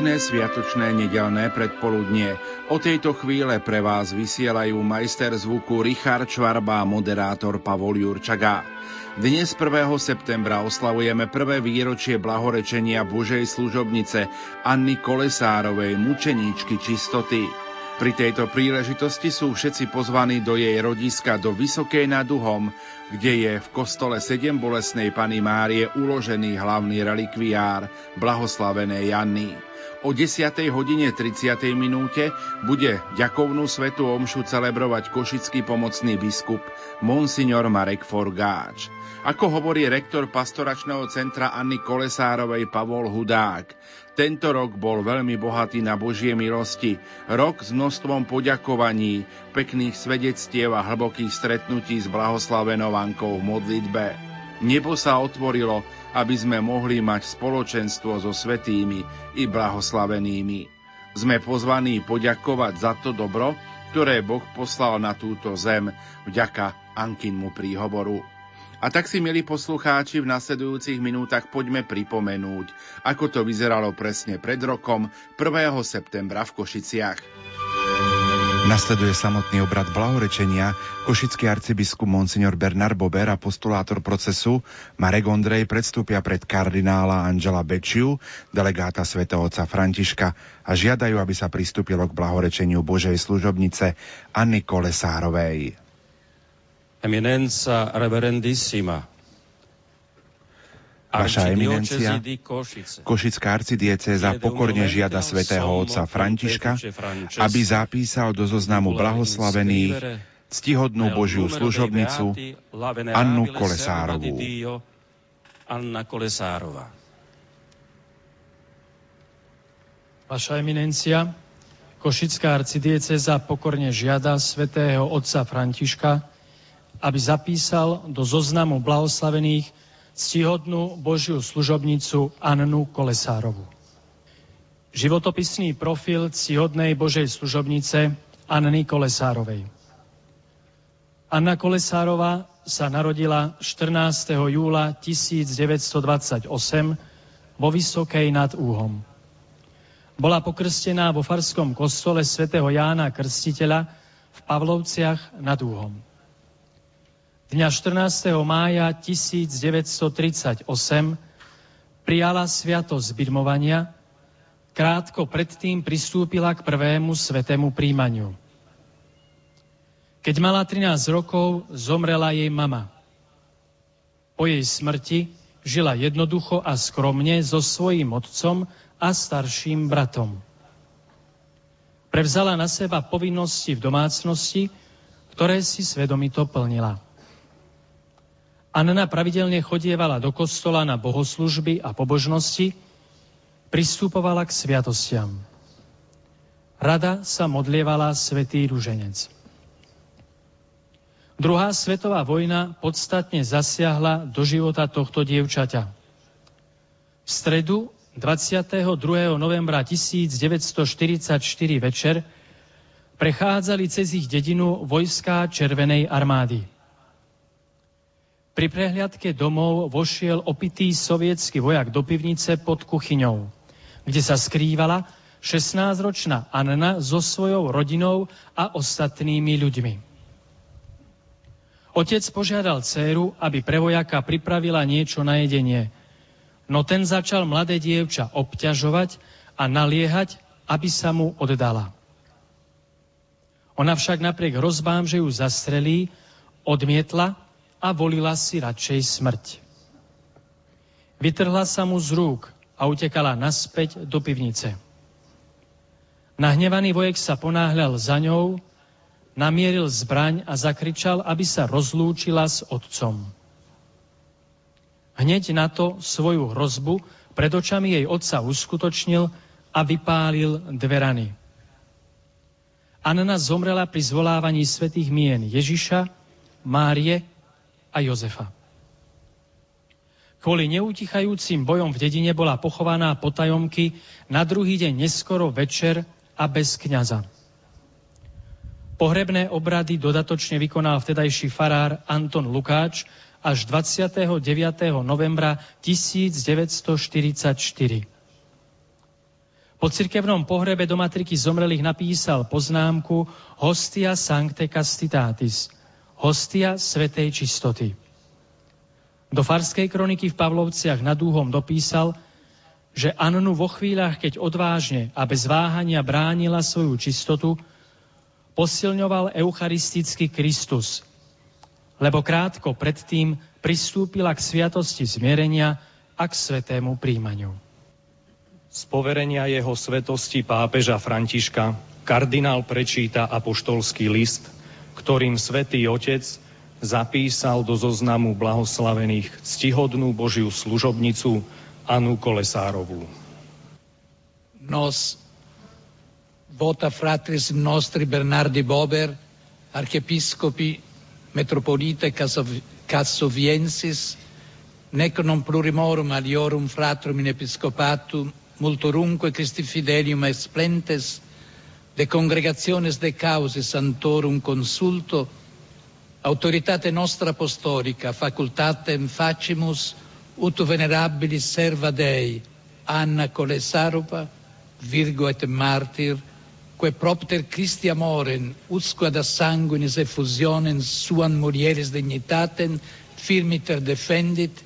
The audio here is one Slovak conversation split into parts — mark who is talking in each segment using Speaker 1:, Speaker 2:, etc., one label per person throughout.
Speaker 1: Pekné sviatočné nedelné predpoludnie. O tejto chvíle pre vás vysielajú majster zvuku Richard Čvarba a moderátor Pavol Jurčaga. Dnes 1. septembra oslavujeme prvé výročie blahorečenia Božej služobnice Anny Kolesárovej, mučeníčky čistoty. Pri tejto príležitosti sú všetci pozvaní do jej rodiska do Vysokej nad Duhom, kde je v kostole sedem bolesnej Pany Márie uložený hlavný relikviár blahoslavenej Janny. O 10. hodine 30. minúte bude ďakovnú svetu omšu celebrovať košický pomocný biskup Monsignor Marek Forgáč. Ako hovorí rektor pastoračného centra Anny Kolesárovej Pavol Hudák, tento rok bol veľmi bohatý na Božie milosti. Rok s množstvom poďakovaní, pekných svedectiev a hlbokých stretnutí s blahoslavenou Ankou v modlitbe. Nebo sa otvorilo, aby sme mohli mať spoločenstvo so svetými i blahoslavenými. Sme pozvaní poďakovať za to dobro, ktoré Boh poslal na túto zem vďaka Ankinmu príhovoru. A tak si, milí poslucháči, v nasledujúcich minútach poďme pripomenúť, ako to vyzeralo presne pred rokom 1. septembra v Košiciach.
Speaker 2: Nasleduje samotný obrad blahorečenia. Košický arcibiskup Monsignor Bernard Bober a postulátor procesu Marek Ondrej predstúpia pred kardinála Angela Bečiu, delegáta svätého otca Františka a žiadajú, aby sa pristúpilo k blahorečeniu Božej služobnice Anny Kolesárovej.
Speaker 3: Eminenza reverendissima.
Speaker 2: Vaša eminencia, Košická arcidiecéza pokorne žiada svätého otca Františka, aby zapísal do zoznamu blahoslavených ctihodnú Božiu služobnicu Annu Kolesárovú.
Speaker 3: Anna Kolesárova.
Speaker 4: Vaša eminencia, Košická arcidieceza pokorne žiada svätého otca Františka, aby zapísal do zoznamu blahoslavených ctihodnú Božiu služobnicu Annu Kolesárovu. Životopisný profil ctihodnej Božej služobnice Anny Kolesárovej. Anna Kolesárova sa narodila 14. júla 1928 vo Vysokej nad Úhom. Bola pokrstená vo farskom kostole svätého Jána Krstiteľa v Pavlovciach nad Úhom. Dňa 14. mája 1938 prijala sviatosť birmovania, krátko predtým pristúpila k prvému svetému príjmaniu. Keď mala 13 rokov, zomrela jej mama. Po jej smrti žila jednoducho a skromne so svojím otcom a starším bratom. Prevzala na seba povinnosti v domácnosti, ktoré si svedomito plnila. Anna pravidelne chodievala do kostola na bohoslužby a pobožnosti, pristupovala k sviatostiam. Rada sa modlievala svetý ruženec. Druhá svetová vojna podstatne zasiahla do života tohto dievčaťa. V stredu 22. novembra 1944 večer prechádzali cez ich dedinu vojská Červenej armády. Pri prehliadke domov vošiel opitý sovietský vojak do pivnice pod kuchyňou, kde sa skrývala 16-ročná Anna so svojou rodinou a ostatnými ľuďmi. Otec požiadal dceru, aby pre vojaka pripravila niečo na jedenie, no ten začal mladé dievča obťažovať a naliehať, aby sa mu oddala. Ona však napriek hrozbám, že ju zastrelí, odmietla a volila si radšej smrť. Vytrhla sa mu z rúk a utekala naspäť do pivnice. Nahnevaný vojek sa ponáhľal za ňou, namieril zbraň a zakričal, aby sa rozlúčila s otcom. Hneď na to svoju hrozbu pred očami jej otca uskutočnil a vypálil dve rany. Anna zomrela pri zvolávaní svetých mien Ježiša, Márie a Jozefa. Kvôli neutichajúcim bojom v dedine bola pochovaná potajomky na druhý deň neskoro večer a bez kňaza. Pohrebné obrady dodatočne vykonal vtedajší farár Anton Lukáč až 29. novembra 1944. Po cirkevnom pohrebe do matriky zomrelých napísal poznámku Hostia Sancte Castitatis, hostia Svetej čistoty. Do farskej kroniky v Pavlovciach nad Úhom dopísal, že Annu vo chvíľach, keď odvážne a bez váhania bránila svoju čistotu, posilňoval eucharistický Kristus, lebo krátko predtým pristúpila k sviatosti zmierenia a k svetému príjmaniu.
Speaker 5: Z poverenia jeho svetosti pápeža Františka kardinál prečíta apoštolský list, ktorým svätý Otec zapísal do zoznamu blahoslavených ctihodnú Božiu služobnicu Anu Kolesárovú.
Speaker 6: Nos vota fratris nostri Bernardi Bober, archiepiscopi metropolita Cassoviensis, nec non plurimorum aliorum fratrum in episcopatum, multorumque Christi fidelium esplentes, de congregationes de causis santorum consulto, autoritate nostra apostolica, facultatem facimus, ut venerabilis serva Dei, Anna Colesaropa, virgo et martyr quae propter Christi amoren, usque ad sanguinis effusionem suan mulieris dignitatem, firmiter defendit,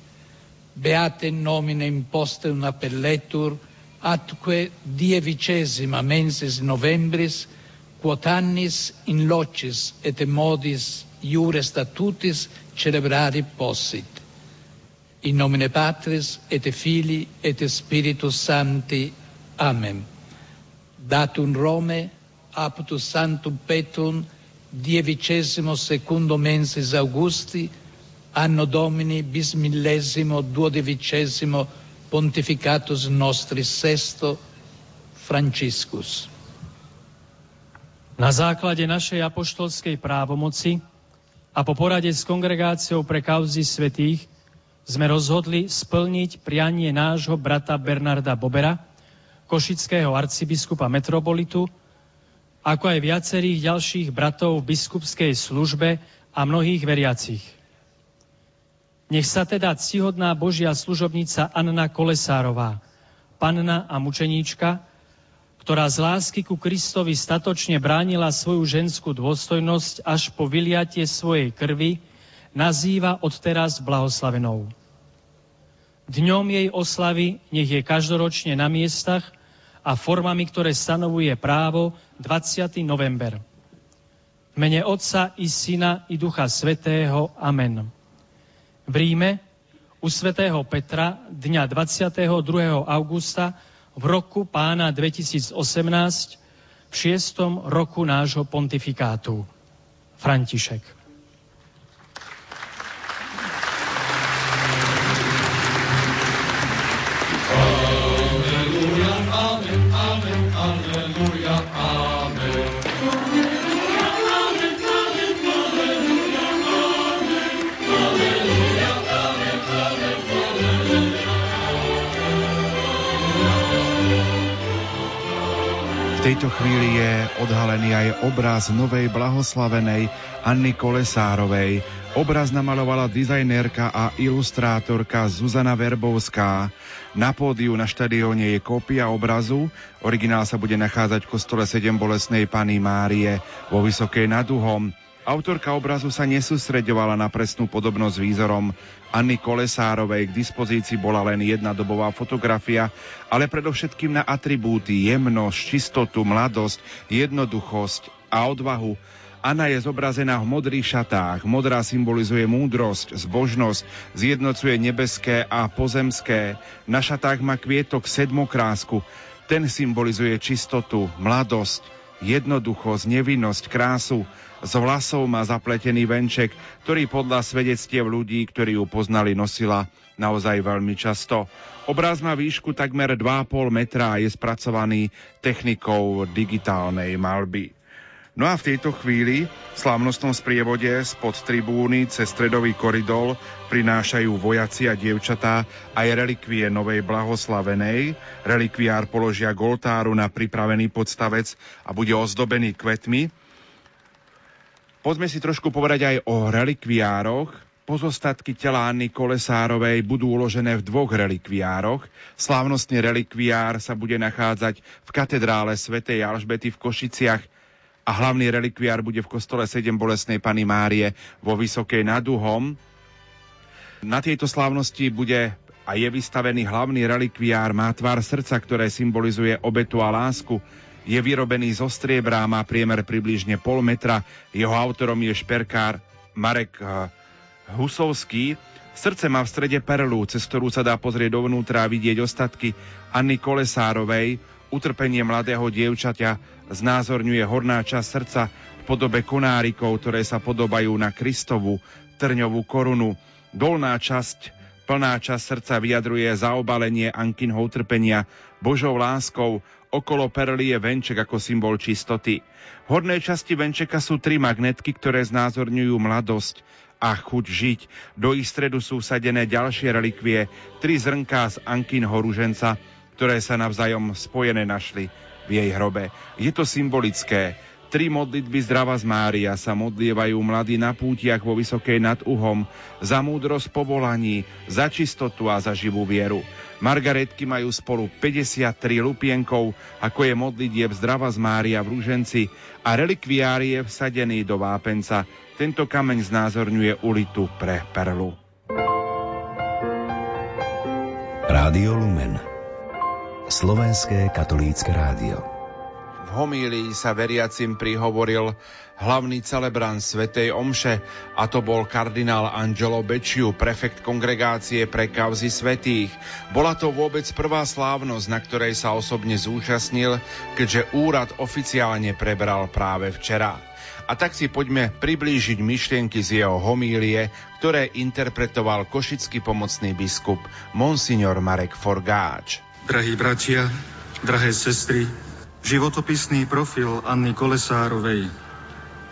Speaker 6: beate nomine impostum appelletur, atque dievicesima mensis novembris quotannis in locis et modis iure statutis celebrari possit. In nomine Patris et Filii et Spiritus Sancti. Amen. Datum Rome aptus Sanctum Petrum dievicesimo secundo mensis Augusti anno Domini bis millesimo duodevicesimo pontificatus nostris sesto Franciscus.
Speaker 4: Na základe našej apoštolskej právomoci a po porade s kongregáciou pre kauzy svetých sme rozhodli splniť prianie nášho brata Bernarda Bobera, košického arcibiskupa metropolitu, ako aj viacerých ďalších bratov v biskupskej službe a mnohých veriacich. Nech sa teda ctihodná Božia služobnica Anna Kolesárová, panna a mučeníčka, ktorá z lásky ku Kristovi statočne bránila svoju ženskú dôstojnosť až po vyliatie svojej krvi, nazýva odteraz blahoslavenou. Dňom jej oslavy nech je každoročne na miestach a formami, ktoré stanovuje právo 20. november. V mene Otca i Syna i Ducha Svetého. Amen. V Ríme u svätého Petra dňa 22. augusta v roku pána 2018 v šiestom roku nášho pontifikátu. František.
Speaker 1: Tejto chvíli je odhalený aj obraz novej blahoslavenej Anny Kolesárovej. Obraz namalovala dizajnérka a ilustrátorka Zuzana Verbovská. Na pódiu na štadióne je kópia obrazu. Originál sa bude nachádzať v kostole 7 bolesnej Pany Márie vo Vysokej nad Uhom. Autorka obrazu sa nesústreďovala na presnú podobnosť výzorom Anny Kolesárovej. K dispozícii bola len jedna dobová fotografia, ale predovšetkým na atribúty, jemnosť, čistotu, mladosť, jednoduchosť a odvahu. Anna je zobrazená v modrých šatách. Modrá symbolizuje múdrosť, zbožnosť, zjednocuje nebeské a pozemské. Na šatách má kvietok sedmokrásku. Ten symbolizuje čistotu, mladosť, jednoduchosť, nevinnosť, krásu. Z vlasov má zapletený venček, ktorý podľa svedectiev ľudí, ktorí ju poznali, nosila naozaj veľmi často. Obraz má výšku takmer 2,5 metra a je spracovaný technikou digitálnej malby. No a v tejto chvíli v slávnostnom sprievode spod tribúny cez stredový koridor prinášajú vojaci a dievčatá aj relikvie novej blahoslavenej. Relikviár položia goltáru na pripravený podstavec a bude ozdobený kvetmi. Poďme si trošku povedať aj o relikviároch. Pozostatky tela Anny Kolesárovej budú uložené v dvoch relikviároch. Slávnostný relikviár sa bude nachádzať v katedrále svätej Alžbety v Košiciach a hlavný relikviár bude v kostole 7 bolesnej Pany Márie vo Vysokej nad Uhom. Na tejto slávnosti bude a je vystavený hlavný relikviár, má tvár srdca, ktoré symbolizuje obetu a lásku. Je vyrobený zo striebra, má priemer približne pol metra. Jeho autorom je šperkár Marek eh, Husovský. Srdce má v strede perlu, cez ktorú sa dá pozrieť dovnútra a vidieť ostatky Anny Kolesárovej, utrpenie mladého dievčaťa, znázorňuje horná časť srdca v podobe konárikov, ktoré sa podobajú na Kristovu trňovú korunu. Dolná časť, plná časť srdca vyjadruje zaobalenie Ankinho utrpenia Božou láskou, okolo perly je venček ako symbol čistoty. V hornej časti venčeka sú tri magnetky, ktoré znázorňujú mladosť a chuť žiť. Do ich stredu sú sadené ďalšie relikvie, tri zrnká z Ankinho ruženca, ktoré sa navzájom spojené našli v jej hrobe. Je to symbolické. Tri modlitby zdrava z Mária sa modlievajú mladí na pútiach vo Vysokej nad Uhom za múdrosť povolaní, za čistotu a za živú vieru. Margaretky majú spolu 53 lupienkov, ako je modlitieb zdrava z Mária v Rúženci a relikviár je vsadený do vápenca. Tento kameň znázorňuje ulitu pre perlu.
Speaker 7: Rádio Lumen Slovenské katolícke rádio.
Speaker 8: Homílii sa veriacim prihovoril hlavný celebrant Svetej Omše, a to bol kardinál Angelo Bečiu, prefekt kongregácie pre kauzy svetých. Bola to vôbec prvá slávnosť, na ktorej sa osobne zúčastnil, keďže úrad oficiálne prebral práve včera. A tak si poďme priblížiť myšlienky z jeho homílie, ktoré interpretoval košický pomocný biskup Monsignor Marek Forgáč.
Speaker 9: Drahí bratia, drahé sestry, životopisný profil Anny Kolesárovej,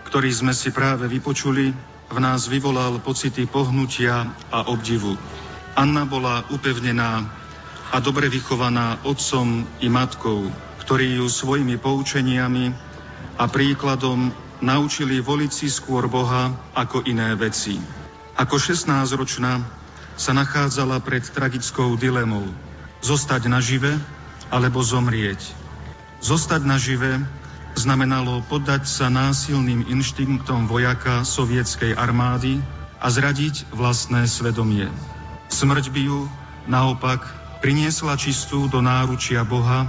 Speaker 9: ktorý sme si práve vypočuli, v nás vyvolal pocity pohnutia a obdivu. Anna bola upevnená a dobre vychovaná otcom i matkou, ktorí ju svojimi poučeniami a príkladom naučili voliť si skôr Boha ako iné veci. Ako 16-ročná sa nachádzala pred tragickou dilemou – zostať nažive alebo zomrieť. Zostať nažive znamenalo poddať sa násilným inštinktom vojaka sovietskej armády a zradiť vlastné svedomie. Smrť by ju naopak priniesla čistú do náručia Boha,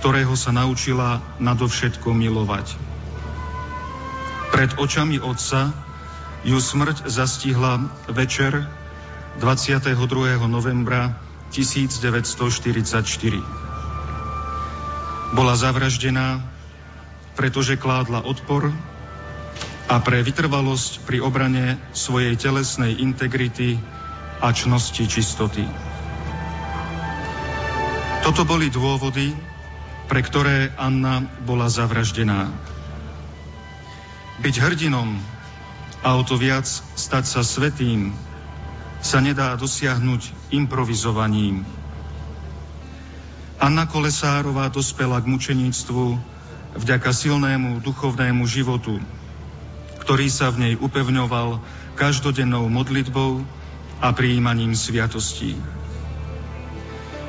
Speaker 9: ktorého sa naučila nadovšetko milovať. Pred očami otca ju smrť zastihla večer 22. novembra 1944. Bola zavraždená, pretože kládla odpor a pre vytrvalosť pri obrane svojej telesnej integrity a čnosti čistoty. Toto boli dôvody, pre ktoré Anna bola zavraždená. Byť hrdinom a o to viac stať sa svetým sa nedá dosiahnuť improvizovaním. Anna Kolesárová dospela k mučeníctvu vďaka silnému duchovnému životu, ktorý sa v nej upevňoval každodennou modlitbou a prijímaním sviatostí.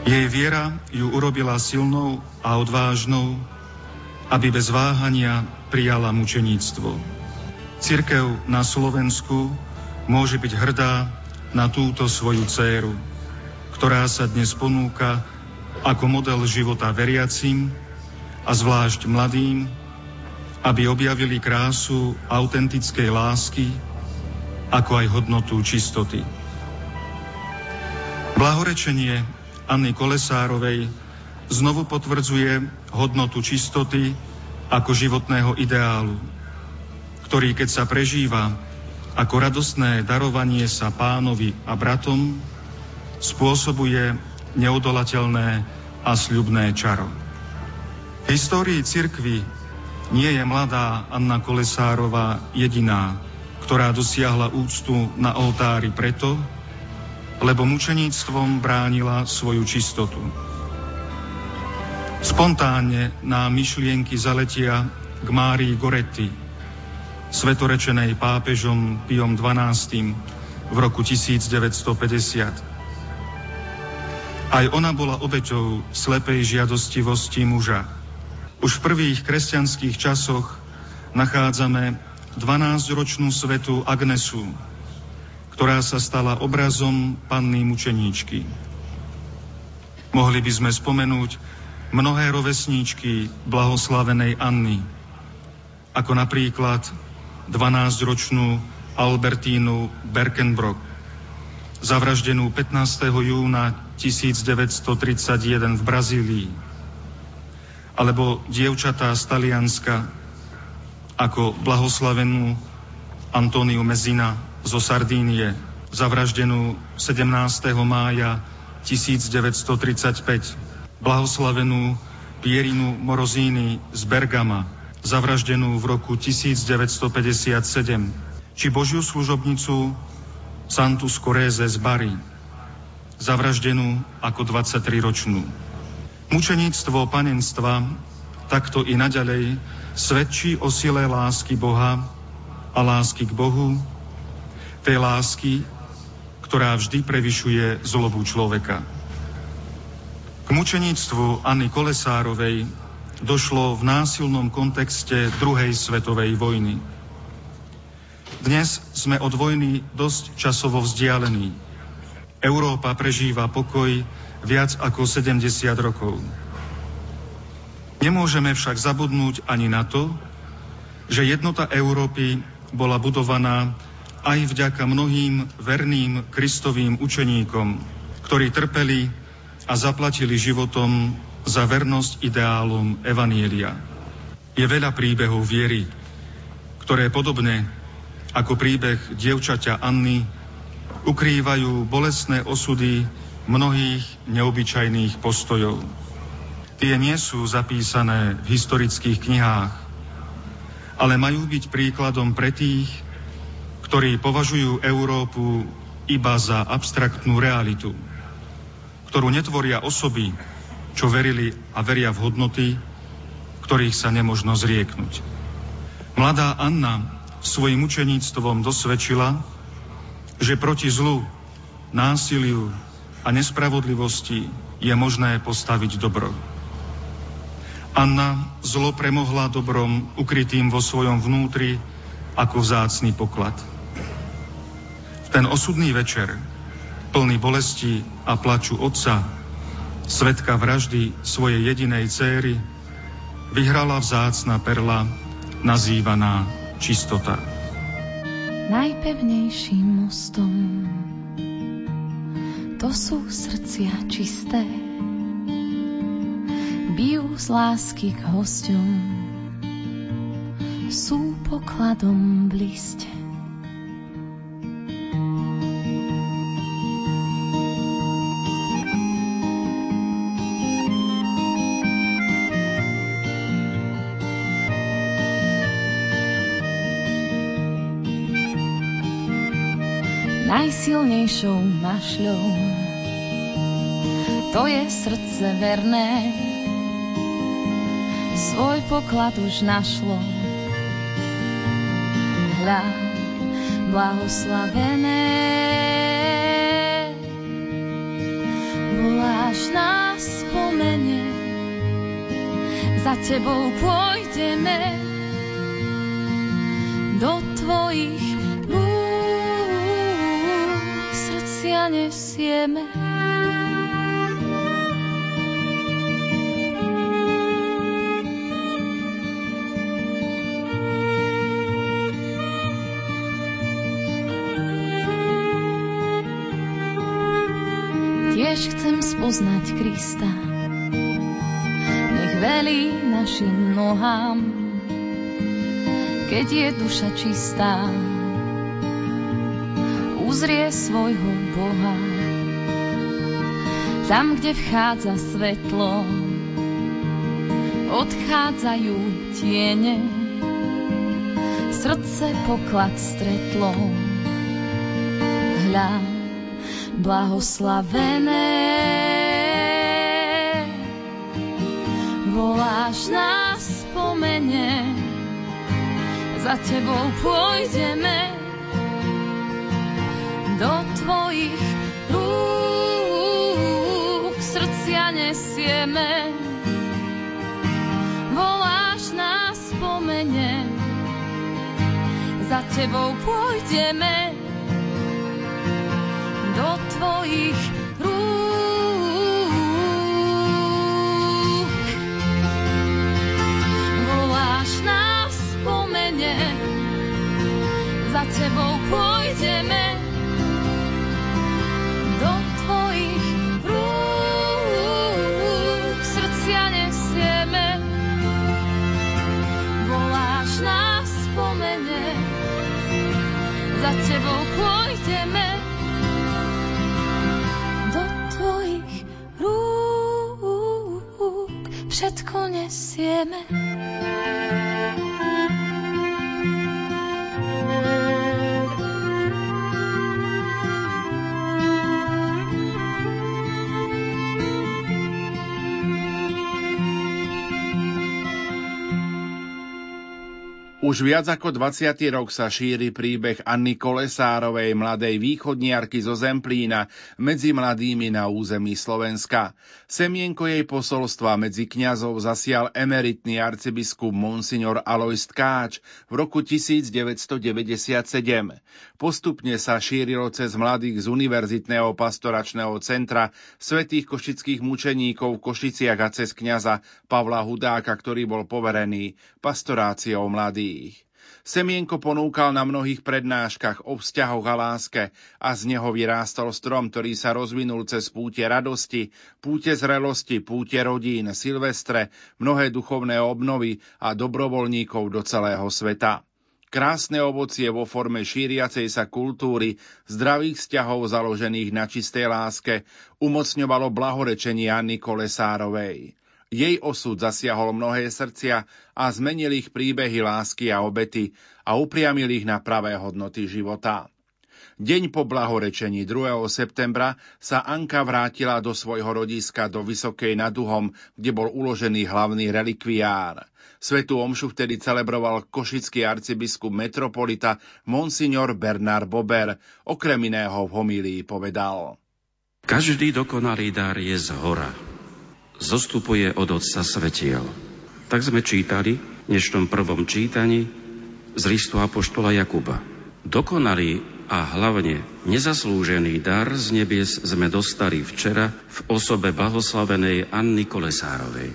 Speaker 9: Jej viera ju urobila silnou a odvážnou, aby bez váhania prijala mučeníctvo. Cirkev na Slovensku môže byť hrdá na túto svoju dceru, ktorá sa dnes ponúka ako model života veriacim a zvlášť mladým, aby objavili krásu autentickej lásky, ako aj hodnotu čistoty. Blahorečenie Anny Kolesárovej znovu potvrdzuje hodnotu čistoty ako životného ideálu, ktorý keď sa prežíva ako radostné darovanie sa pánovi a bratom, spôsobuje neodolateľné a sľubné čaro. V histórii cirkvy nie je mladá Anna Kolesárová jediná, ktorá dosiahla úctu na oltári preto, lebo mučeníctvom bránila svoju čistotu. Spontánne na myšlienky zaletia k Márii Goretti, svetorečenej pápežom Piom XII v roku 1950. Aj ona bola obeťou slepej žiadostivosti muža. Už v prvých kresťanských časoch nachádzame 12-ročnú svetu Agnesu, ktorá sa stala obrazom panny mučeníčky. Mohli by sme spomenúť mnohé rovesníčky blahoslavenej Anny, ako napríklad 12-ročnú Albertínu Berkenbrock, zavraždenú 15. júna 1931 v Brazílii, alebo dievčatá z Talianska, ako blahoslavenú Antóniu Mezina zo Sardínie, zavraždenú 17. mája 1935 blahoslavenú Pierinu Morozíny z Bergama, zavraždenú v roku 1957, či Božiu služobnicu Santu Skoréze z Bari, zavraždenú ako 23-ročnú. Mučeníctvo panenstva takto i naďalej svedčí o sile lásky Boha a lásky k Bohu, tej lásky, ktorá vždy prevyšuje zlobu človeka. K mučeníctvu Anny Kolesárovej došlo v násilnom kontexte druhej svetovej vojny. Dnes sme od vojny dosť časovo vzdialení. Európa prežíva pokoj viac ako 70 rokov. Nemôžeme však zabudnúť ani na to, že jednota Európy bola budovaná aj vďaka mnohým verným kristovým učeníkom, ktorí trpeli a zaplatili životom za vernosť ideálom Evanielia. Je veľa príbehov viery, ktoré podobne ako príbeh dievčaťa Anny ukrývajú bolestné osudy mnohých neobyčajných postojov. Tie nie sú zapísané v historických knihách, ale majú byť príkladom pre tých, ktorí považujú Európu iba za abstraktnú realitu ktorú netvoria osoby, čo verili a veria v hodnoty, ktorých sa nemožno zrieknúť. Mladá Anna svojim učeníctvom dosvedčila, že proti zlu, násiliu a nespravodlivosti je možné postaviť dobro. Anna zlo premohla dobrom ukrytým vo svojom vnútri ako vzácný poklad. V ten osudný večer plný bolesti a plaču otca, svetka vraždy svojej jedinej céry, vyhrala vzácna perla, nazývaná čistota.
Speaker 10: Najpevnejším mostom. To sú srdcia čisté, bijú z lásky k hosťom, sú pokladom v najsilnejšou mašľou. To je srdce verné, svoj poklad už našlo. Hľa, blahoslavené, voláš nás spomene, za tebou pôjdeme do tvojich nesieme. Tiež chcem spoznať Krista, nech velí našim nohám keď je duša čistá, uzrie svojho Boha. Tam, kde vchádza svetlo, odchádzajú tiene, srdce poklad stretlo. Hľa, blahoslavené, voláš nás spomene, za tebou pôjdeme do tvojich rúk srdcia nesieme. Voláš nás spomene, za tebou pôjdeme do tvojich nesieme.
Speaker 1: Už viac ako 20. rok sa šíri príbeh Anny Kolesárovej, mladej východniarky zo Zemplína, medzi mladými na území Slovenska. Semienko jej posolstva medzi kňazov zasial emeritný arcibiskup Monsignor Alois Tkáč v roku 1997. Postupne sa šírilo cez mladých z Univerzitného pastoračného centra svetých košických mučeníkov v Košiciach a cez kňaza Pavla Hudáka, ktorý bol poverený pastoráciou mladých. Semienko ponúkal na mnohých prednáškach o vzťahoch a láske a z neho vyrástol strom, ktorý sa rozvinul cez púte radosti, púte zrelosti, púte rodín, silvestre, mnohé duchovné obnovy a dobrovoľníkov do celého sveta. Krásne ovocie vo forme šíriacej sa kultúry, zdravých vzťahov založených na čistej láske, umocňovalo blahorečenie Anny Kolesárovej. Jej osud zasiahol mnohé srdcia a zmenil ich príbehy lásky a obety a upriamil ich na pravé hodnoty života. Deň po blahorečení 2. septembra sa Anka vrátila do svojho rodiska do Vysokej nad Duhom, kde bol uložený hlavný relikviár. Svetu omšu vtedy celebroval košický arcibiskup metropolita Monsignor Bernard Bober, okrem iného v homílii povedal.
Speaker 2: Každý dokonalý dar je z hora zostupuje od Otca Svetiel. Tak sme čítali v dnešnom prvom čítaní z listu Apoštola Jakuba. Dokonalý a hlavne nezaslúžený dar z nebies sme dostali včera v osobe blahoslavenej Anny Kolesárovej.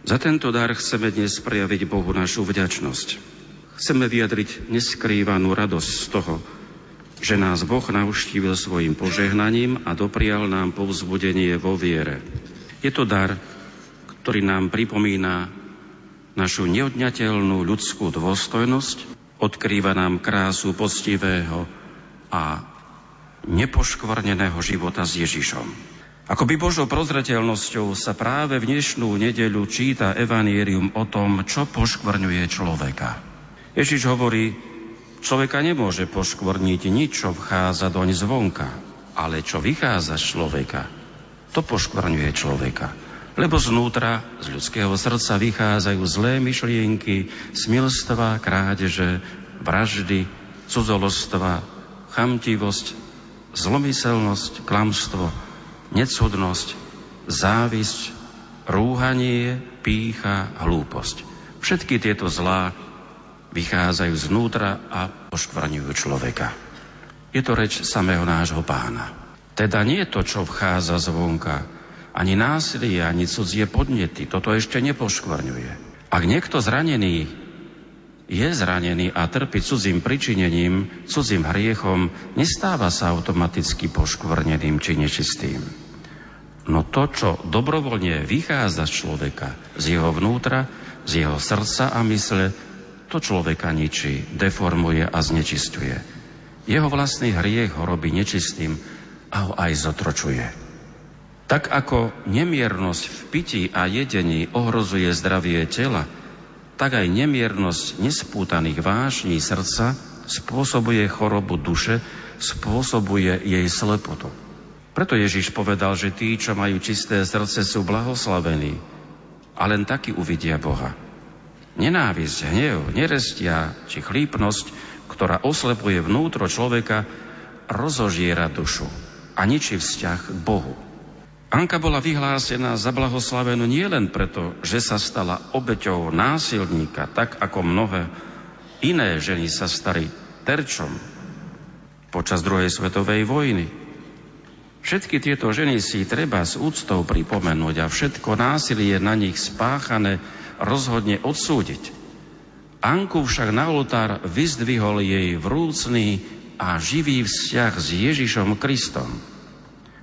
Speaker 2: Za tento dar chceme dnes prejaviť Bohu našu vďačnosť. Chceme vyjadriť neskrývanú radosť z toho, že nás Boh navštívil svojim požehnaním a doprial nám povzbudenie vo viere. Je to dar, ktorý nám pripomína našu neodňateľnú ľudskú dôstojnosť, odkrýva nám krásu poctivého a nepoškvrneného života s Ježišom. Ako by Božou prozreteľnosťou sa práve v dnešnú nedeľu číta evanierium o tom, čo poškvrňuje človeka. Ježiš hovorí, človeka nemôže poškvrniť nič, čo vchádza doň zvonka, ale čo vychádza z človeka, to poškvrňuje človeka. Lebo znútra, z ľudského srdca vychádzajú zlé myšlienky, smilstva, krádeže, vraždy, cudzolostva, chamtivosť, zlomyselnosť, klamstvo, necudnosť, závisť, rúhanie, pícha, hlúposť. Všetky tieto zlá vychádzajú znútra a poškvrňujú človeka. Je to reč samého nášho pána. Teda nie to, čo vchádza zvonka, ani násilie, ani cudzie podnety. Toto ešte nepoškvrňuje. Ak niekto zranený je zranený a trpí cudzím pričinením, cudzím hriechom, nestáva sa automaticky poškvrneným či nečistým. No to, čo dobrovoľne vychádza z človeka, z jeho vnútra, z jeho srdca a mysle, to človeka ničí, deformuje a znečistuje. Jeho vlastný hriech ho robí nečistým a ho aj zotročuje. Tak ako nemiernosť v pití a jedení ohrozuje zdravie tela, tak aj nemiernosť nespútaných vášní srdca spôsobuje chorobu duše, spôsobuje jej slepotu. Preto Ježiš povedal, že tí, čo majú čisté srdce, sú blahoslavení a len takí uvidia Boha. Nenávisť, hnev, nerestia či chlípnosť, ktorá oslepuje vnútro človeka, rozožiera dušu a ničí vzťah k Bohu. Anka bola vyhlásená za blahoslavenú nielen preto, že sa stala obeťou násilníka, tak ako mnohé iné ženy sa stali terčom počas druhej svetovej vojny. Všetky tieto ženy si treba s úctou pripomenúť a všetko násilie na nich spáchané rozhodne odsúdiť. Anku však na oltár vyzdvihol jej vrúcný a živý vzťah s Ježišom Kristom.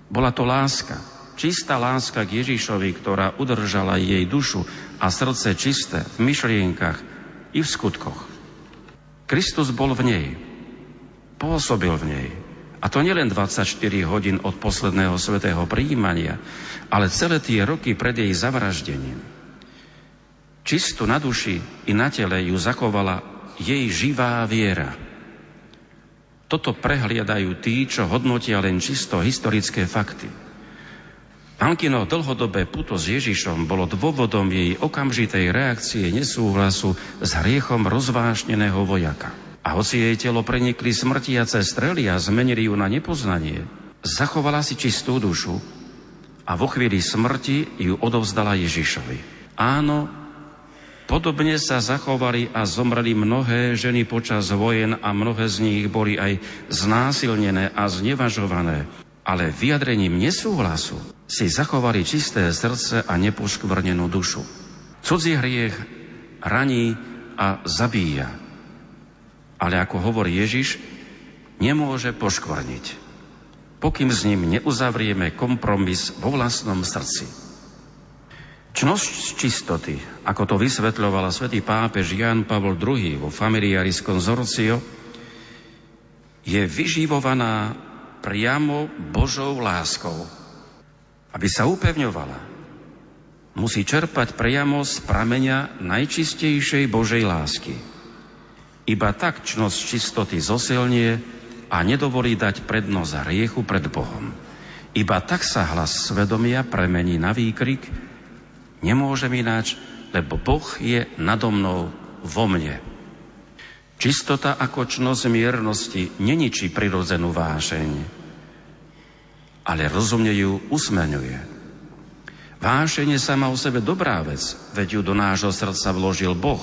Speaker 2: Bola to láska, čistá láska k Ježišovi, ktorá udržala jej dušu a srdce čisté v myšlienkach i v skutkoch. Kristus bol v nej, pôsobil v nej. A to nielen 24 hodín od posledného svetého príjmania, ale celé tie roky pred jej zavraždením. Čisto na duši i na tele ju zachovala jej živá viera. Toto prehliadajú tí, čo hodnotia len čisto historické fakty. Ankino dlhodobé puto s Ježišom bolo dôvodom jej okamžitej reakcie nesúhlasu s hriechom rozvášneného vojaka. A hoci jej telo prenikli smrtiace strely a zmenili ju na nepoznanie, zachovala si čistú dušu a vo chvíli smrti ju odovzdala Ježišovi. Áno, Podobne sa zachovali a zomreli mnohé ženy počas vojen a mnohé z nich boli aj znásilnené a znevažované. Ale vyjadrením nesúhlasu si zachovali čisté srdce a nepoškvrnenú dušu. Cudzí hriech raní a zabíja. Ale ako hovorí Ježiš, nemôže poškvrniť, pokým s ním neuzavrieme kompromis vo vlastnom srdci. Čnosť čistoty, ako to vysvetľovala svätý pápež Jan Pavol II vo Familiaris Consortio, je vyživovaná priamo Božou láskou. Aby sa upevňovala, musí čerpať priamo z prameňa najčistejšej Božej lásky. Iba tak čnosť čistoty zosilnie a nedovolí dať prednosť hriechu pred Bohom. Iba tak sa hlas svedomia premení na výkrik, Nemôžem ináč, lebo Boh je nado mnou vo mne. Čistota ako čnosť miernosti neničí prirodzenú vášeň, ale rozumne ju usmeňuje. Vášenie sama o sebe dobrá vec, veď ju do nášho srdca vložil Boh.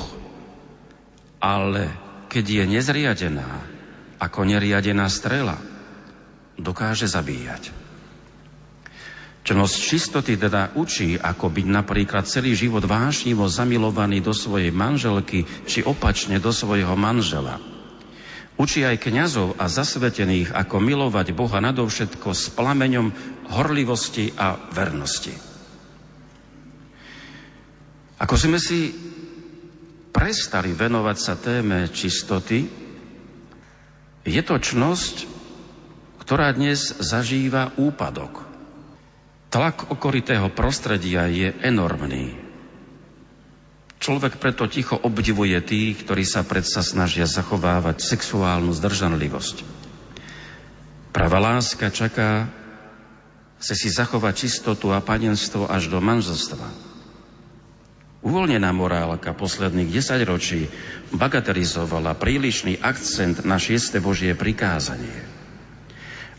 Speaker 2: Ale keď je nezriadená, ako neriadená strela, dokáže zabíjať. Čnosť čistoty teda učí, ako byť napríklad celý život vášnivo zamilovaný do svojej manželky, či opačne do svojho manžela. Učí aj kňazov a zasvetených, ako milovať Boha nadovšetko s plameňom horlivosti a vernosti. Ako sme si prestali venovať sa téme čistoty, je to čnosť, ktorá dnes zažíva úpadok. Tlak okolitého prostredia je enormný. Človek preto ticho obdivuje tých, ktorí sa predsa snažia zachovávať sexuálnu zdržanlivosť. Pravá láska čaká, chce si zachovať čistotu a panenstvo až do manželstva. Uvoľnená morálka posledných desaťročí bagatelizovala prílišný akcent na šieste Božie prikázanie.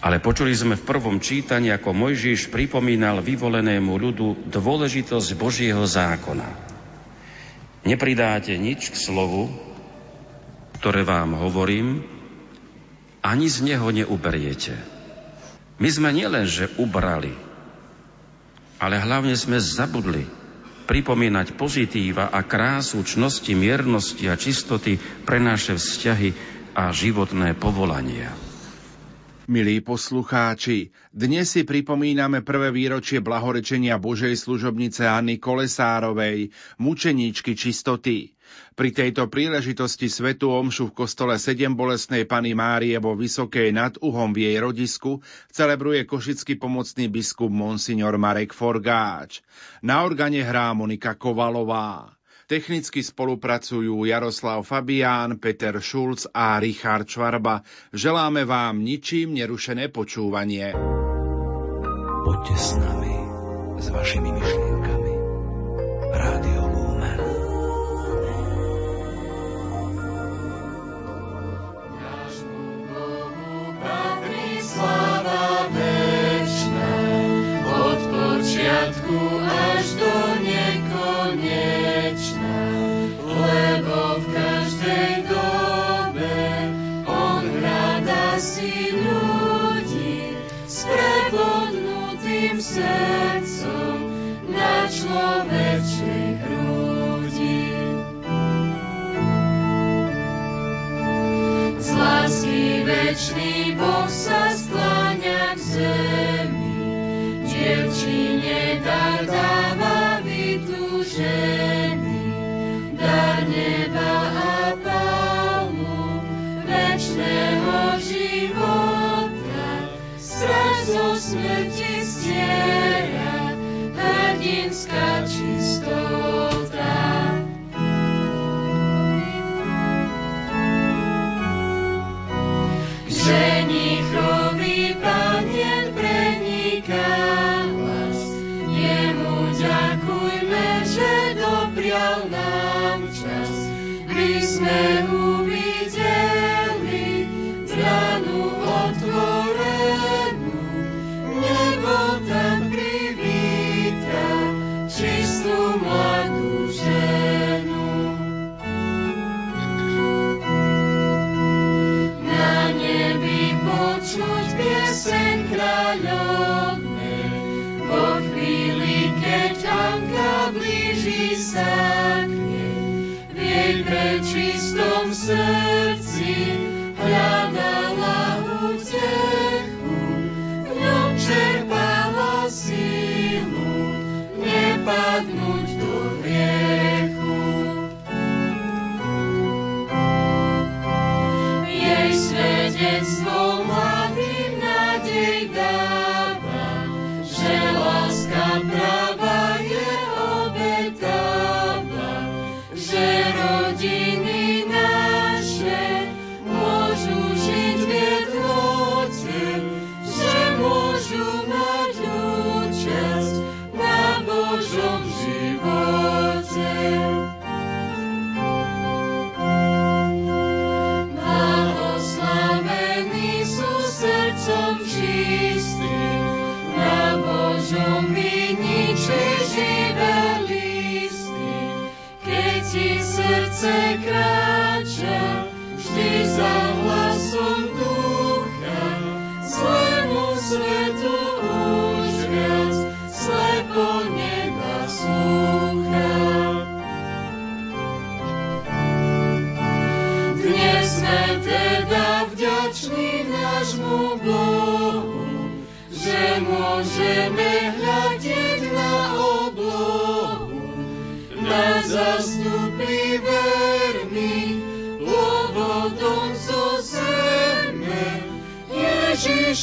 Speaker 2: Ale počuli sme v prvom čítaní, ako Mojžiš pripomínal vyvolenému ľudu dôležitosť Božieho zákona. Nepridáte nič k slovu, ktoré vám hovorím, ani z neho neuberiete. My sme nielenže ubrali, ale hlavne sme zabudli pripomínať pozitíva a krásu čnosti, miernosti a čistoty pre naše vzťahy a životné povolania.
Speaker 11: Milí poslucháči, dnes si pripomíname prvé výročie blahorečenia Božej služobnice Anny Kolesárovej, mučeníčky čistoty. Pri tejto príležitosti Svetu Omšu v kostole 7 bolesnej Pany Márie vo Vysokej nad Uhom v jej rodisku celebruje košický pomocný biskup Monsignor Marek Forgáč. Na organe hrá Monika Kovalová. Technicky spolupracujú Jaroslav Fabián, Peter Šulc a Richard Čvarba. Želáme vám ničím nerušené počúvanie.
Speaker 7: Poďte s nami, s vašimi myšlienkami.
Speaker 12: Večný Boh sa skláňa k zemi,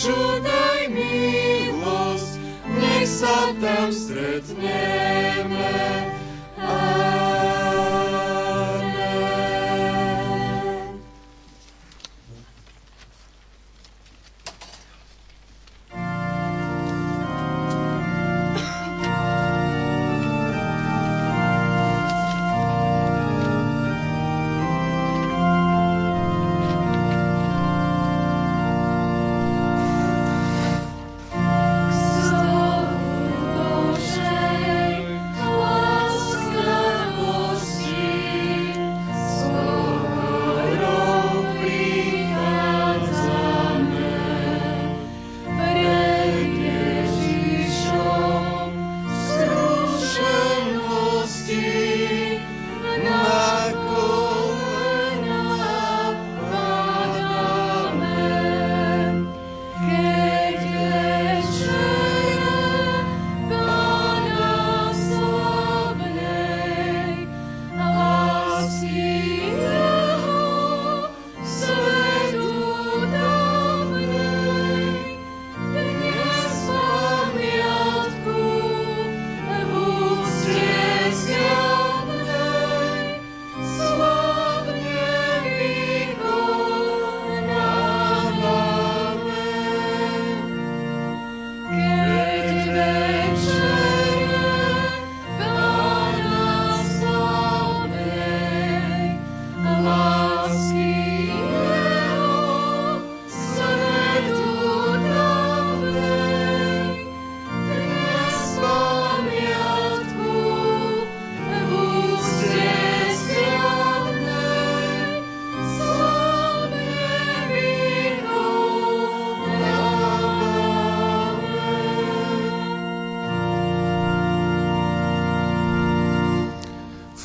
Speaker 12: Ježišu, daj milosť, nech sa tam stretneme.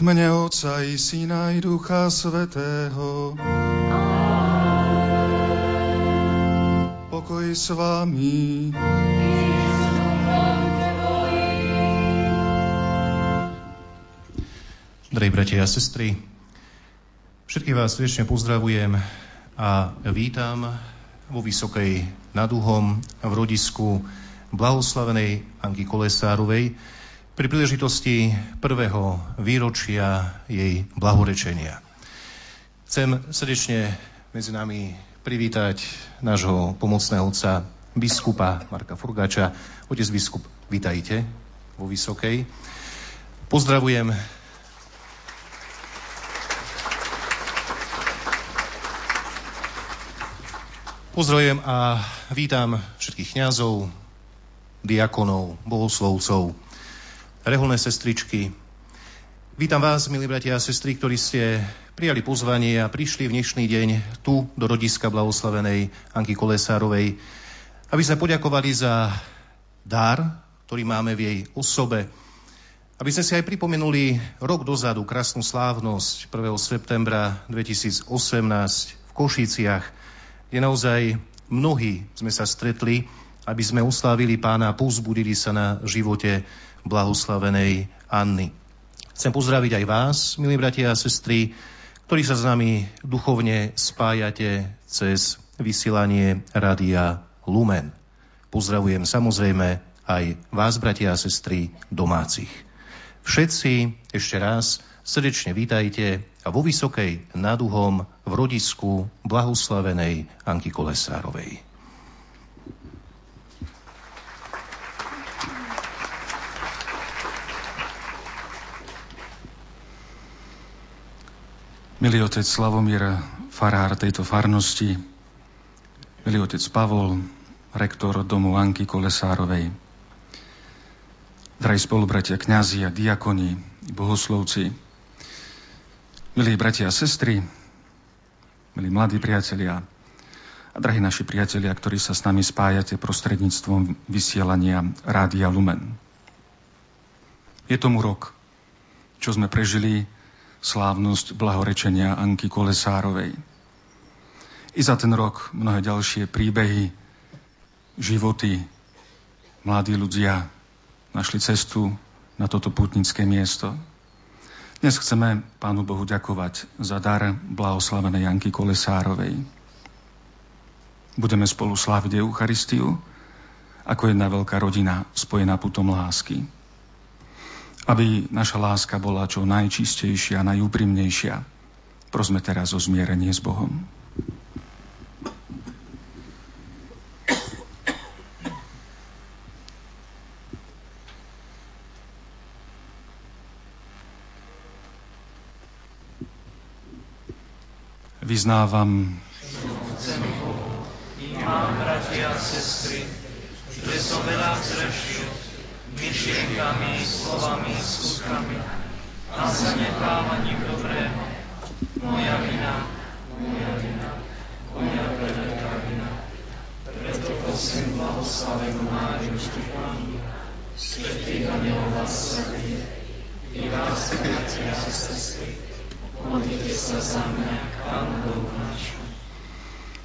Speaker 9: Mene Otca i Syna i Ducha Svetého. Pokoj s vami.
Speaker 13: Drahí bratia a sestry, všetkých vás srdečne pozdravujem a vítam vo Vysokej nad Uhom v rodisku blahoslavenej Anky Kolesárovej, pri príležitosti prvého výročia jej blahorečenia. Chcem srdečne medzi nami privítať nášho pomocného otca biskupa Marka Furgáča. Otec biskup, vítajte vo Vysokej. Pozdravujem Pozdravujem a vítam všetkých kňazov, diakonov, bohoslovcov, reholné sestričky. Vítam vás, milí bratia a sestry, ktorí ste prijali pozvanie a prišli v dnešný deň tu do rodiska blahoslavenej Anky Kolesárovej, aby sme poďakovali za dar, ktorý máme v jej osobe, aby sme si aj pripomenuli rok dozadu krásnu slávnosť 1. septembra 2018 v Košiciach, kde naozaj mnohí sme sa stretli, aby sme uslávili pána a povzbudili sa na živote blahoslavenej Anny. Chcem pozdraviť aj vás, milí bratia a sestry, ktorí sa s nami duchovne spájate cez vysielanie Rádia Lumen. Pozdravujem samozrejme aj vás, bratia a sestry, domácich. Všetci ešte raz srdečne vítajte a vo Vysokej nad Uhom v rodisku blahoslavenej Anky Kolesárovej.
Speaker 9: Milý otec Slavomír, farár tejto farnosti, milý otec Pavol, rektor domu Anky Kolesárovej, drahí spolubratia, kňazi a diakoni, bohoslovci, milí bratia a sestry, milí mladí priatelia a drahí naši priatelia, ktorí sa s nami spájate prostredníctvom vysielania Rádia Lumen. Je tomu rok, čo sme prežili slávnosť blahorečenia Anky Kolesárovej. I za ten rok mnohé ďalšie príbehy, životy, mladí ľudia našli cestu na toto putnické miesto. Dnes chceme Pánu Bohu ďakovať za dar blahoslavenej Janky Kolesárovej. Budeme spolu sláviť Eucharistiu ako jedna veľká rodina spojená putom lásky aby naša láska bola čo najčistejšia, najúprimnejšia. Prosme teraz o zmierenie s Bohom. Vyznávam,
Speaker 14: Mám, bratia a sestry, že som veľa zrešil, myšlienkami, slovami, skutkami a zanedbávaním dobrého. Moja vina, moja vina, moja veľká vina. Preto prosím blahoslavenú Máriu Štefánu, svetých anielov a svetých, i vás, bratia a sestry, modlite sa za mňa Pánu Bohu nášmu.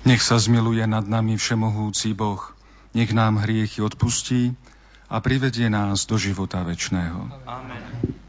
Speaker 9: Nech sa zmiluje nad nami všemohúci Boh, nech nám hriechy odpustí, a privedie nás do života večného. Amen.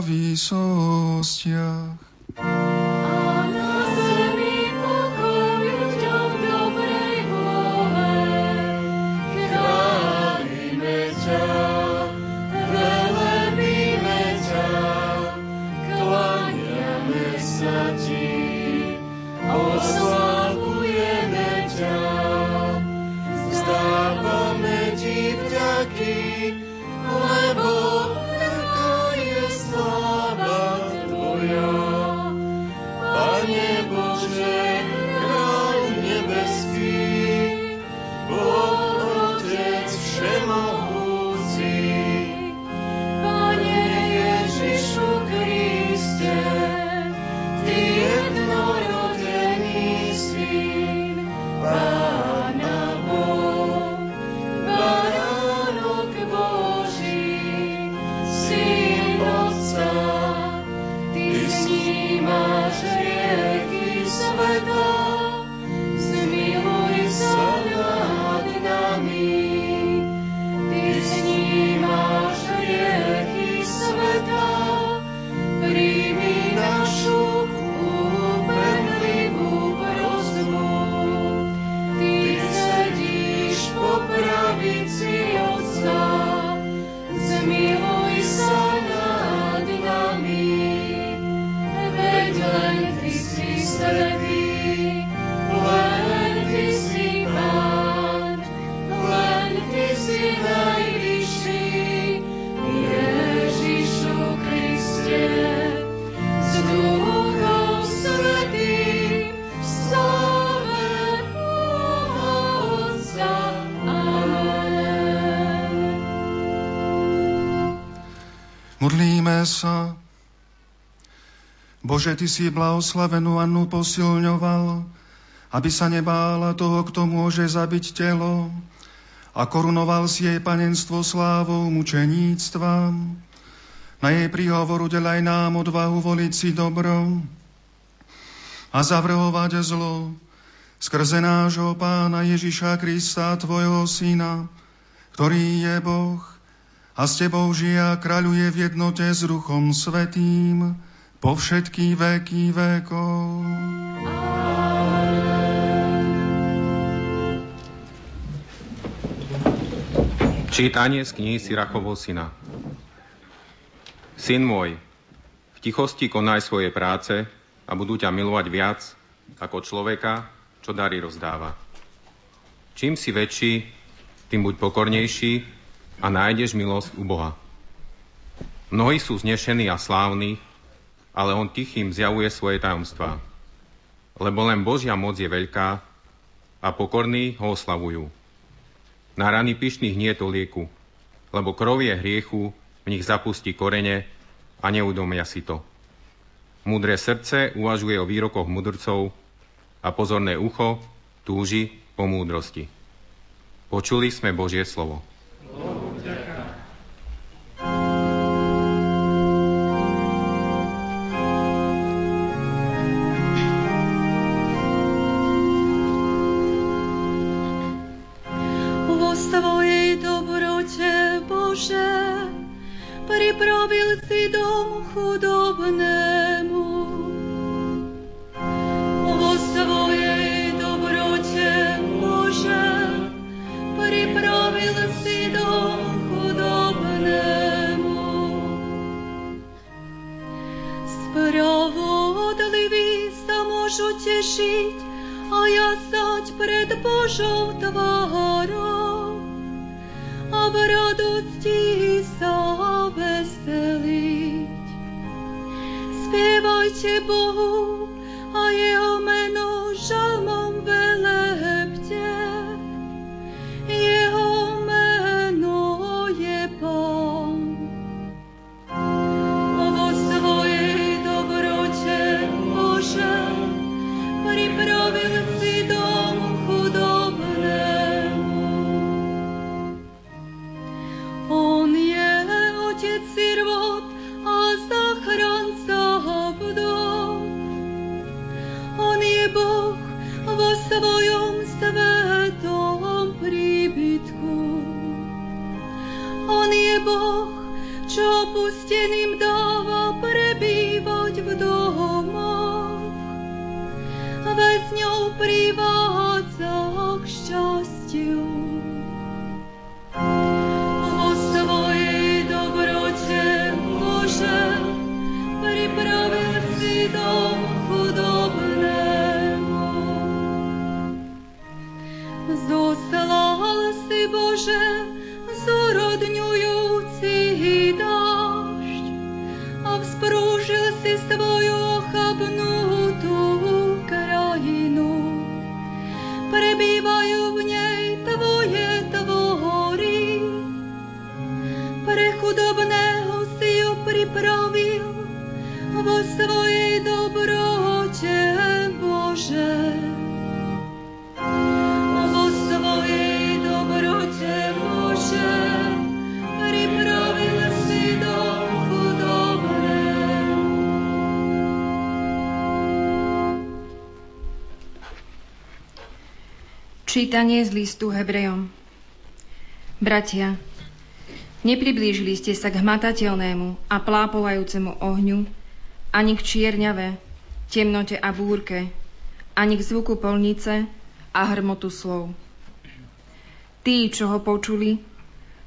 Speaker 9: Výsostiach. Bože, Ty si blahoslavenú Annu posilňoval, aby sa nebála toho, kto môže zabiť telo a korunoval si jej panenstvo slávou mučeníctva. Na jej príhovoru delaj nám odvahu voliť si dobro a zavrhovať zlo skrze nášho Pána Ježiša Krista, Tvojho Syna, ktorý je Boh a s Tebou žije a kráľuje v jednote s Duchom Svetým, po všetky veky vekov.
Speaker 15: Čítanie z knihy Sirachovho syna. Syn môj, v tichosti konaj svoje práce a budú ťa milovať viac ako človeka, čo dary rozdáva. Čím si väčší, tým buď pokornejší a nájdeš milosť u Boha. Mnohí sú znešení a slávni, ale on tichým zjavuje svoje tajomstvá. Lebo len Božia moc je veľká a pokorní ho oslavujú. Na rany pyšných nie je to lieku, lebo krov je hriechu, v nich zapustí korene a neudomia si to. Múdre srdce uvažuje o výrokoch mudrcov a pozorné ucho túži po múdrosti. Počuli sme Božie slovo. Bohu
Speaker 16: pripravil si dom chudobnému. Vo svojej dobrote, Bože, pripravil si dom chudobnému. Spravodliví sa môžu tešiť a jasať pred Božou tvárou a Bohu
Speaker 17: Čítanie z listu Hebrejom. Bratia, nepriblížili ste sa k hmatateľnému a plápolajúcemu ohňu, ani k čierňave, temnote a búrke, ani k zvuku polnice a hrmotu slov. Tí, čo ho počuli,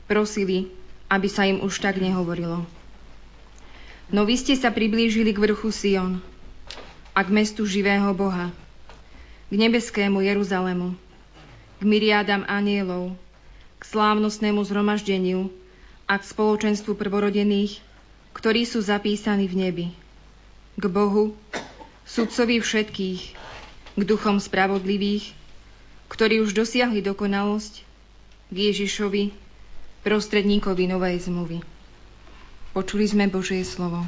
Speaker 17: prosili, aby sa im už tak nehovorilo. No vy ste sa priblížili k vrchu Sion a k mestu živého Boha, k nebeskému Jeruzalému, k myriádam anielov, k slávnostnému zhromaždeniu a k spoločenstvu prvorodených, ktorí sú zapísaní v nebi. K Bohu, sudcovi všetkých, k duchom spravodlivých, ktorí už dosiahli dokonalosť, k Ježišovi, prostredníkovi novej zmluvy. Počuli sme Božie slovo.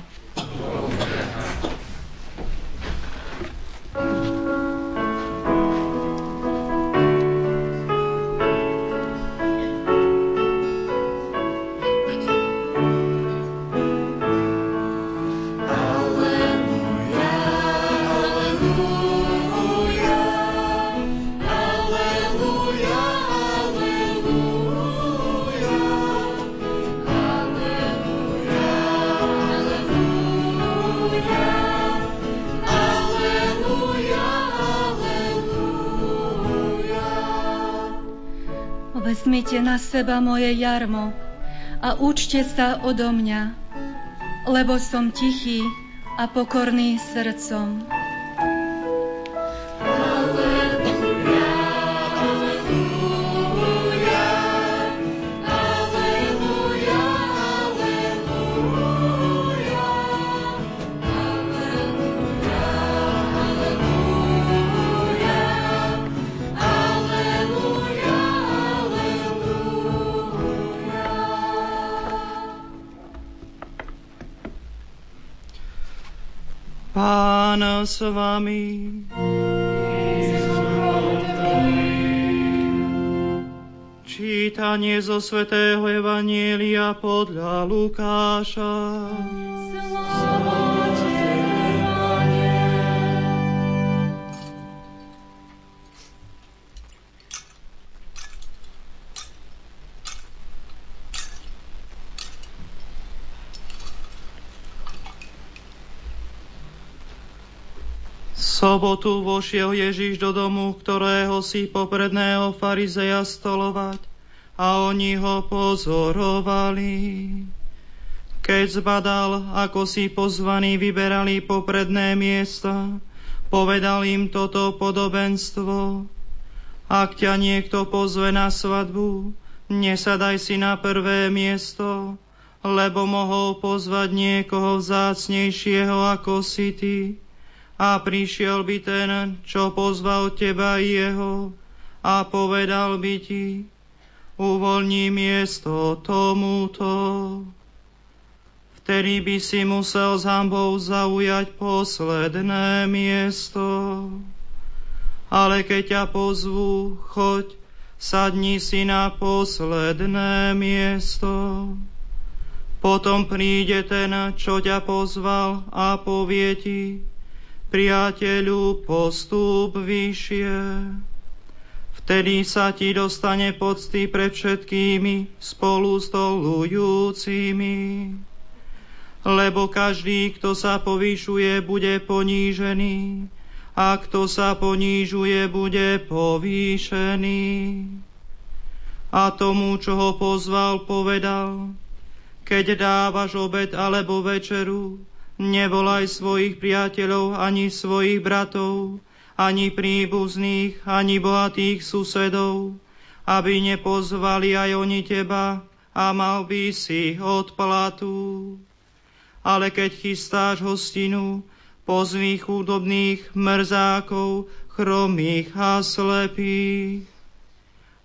Speaker 16: Vezmite na seba moje jarmo a učte sa odo mňa, lebo som tichý a pokorný srdcom.
Speaker 18: Pán s vami. Čítanie zo svätého Evanielia podľa Lukáša. Sobotu vošiel Ježiš do domu, ktorého si popredného farizeja stolovať a oni ho pozorovali. Keď zbadal, ako si pozvaní vyberali popredné miesta, povedal im toto podobenstvo. Ak ťa niekto pozve na svadbu, nesadaj si na prvé miesto, lebo mohol pozvať niekoho vzácnejšieho ako si ty a prišiel by ten, čo pozval teba jeho a povedal by ti, uvoľní miesto tomuto. Vtedy by si musel s hambou zaujať posledné miesto. Ale keď ťa pozvú, choď, sadni si na posledné miesto. Potom príde ten, čo ťa pozval a povie ti, priateľu, postup vyššie. Vtedy sa ti dostane pocty pred všetkými spolu stolujúcimi. Lebo každý, kto sa povyšuje, bude ponížený, a kto sa ponížuje, bude povýšený. A tomu, čo ho pozval, povedal, keď dávaš obed alebo večeru, Nevolaj svojich priateľov, ani svojich bratov, ani príbuzných, ani bohatých susedov, aby nepozvali aj oni teba a mal by si odplatu. Ale keď chystáš hostinu, pozví chudobných mrzákov, chromých a slepých.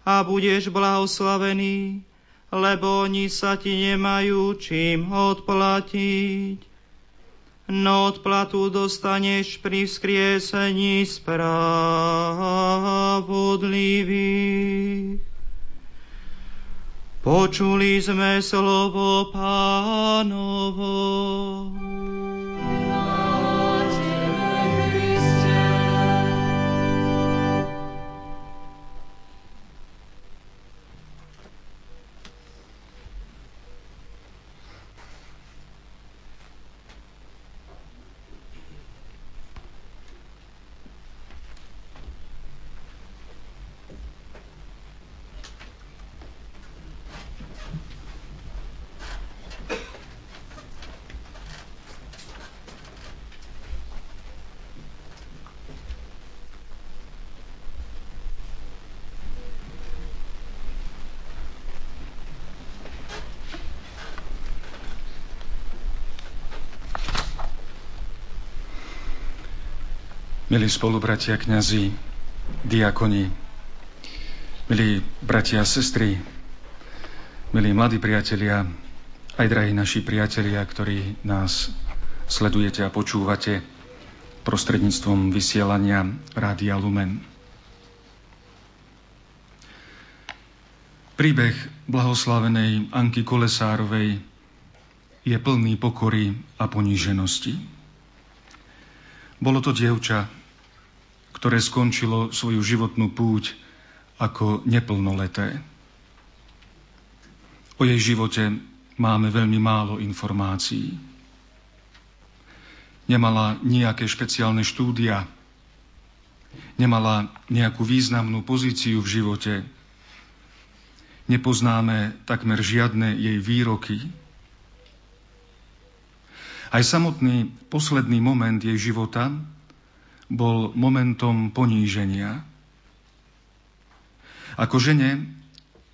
Speaker 18: A budeš blahoslavený, lebo oni sa ti nemajú čím odplatiť. No odplatu dostaneš pri vzkriesení spravodlivých. Počuli sme slovo pánovo.
Speaker 9: Milí spolubratia, kňazi, diakoni, milí bratia a sestry, milí mladí priatelia, aj drahí naši priatelia, ktorí nás sledujete a počúvate prostredníctvom vysielania Rádia Lumen. Príbeh blahoslavenej Anky Kolesárovej je plný pokory a poníženosti. Bolo to dievča, ktoré skončilo svoju životnú púť ako neplnoleté. O jej živote máme veľmi málo informácií. Nemala nejaké špeciálne štúdia, nemala nejakú významnú pozíciu v živote, nepoznáme takmer žiadne jej výroky. Aj samotný posledný moment jej života bol momentom poníženia. Ako žene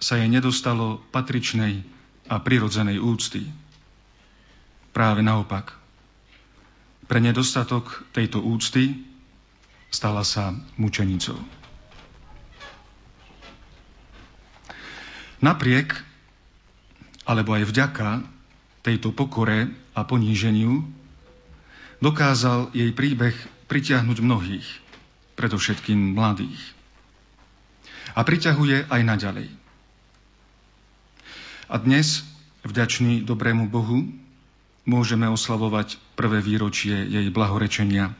Speaker 9: sa jej nedostalo patričnej a prirodzenej úcty. Práve naopak. Pre nedostatok tejto úcty stala sa mučenicou. Napriek, alebo aj vďaka tejto pokore a poníženiu, dokázal jej príbeh pritiahnuť mnohých, predovšetkým mladých. A priťahuje aj naďalej. A dnes, vďačný dobrému Bohu, môžeme oslavovať prvé výročie jej blahorečenia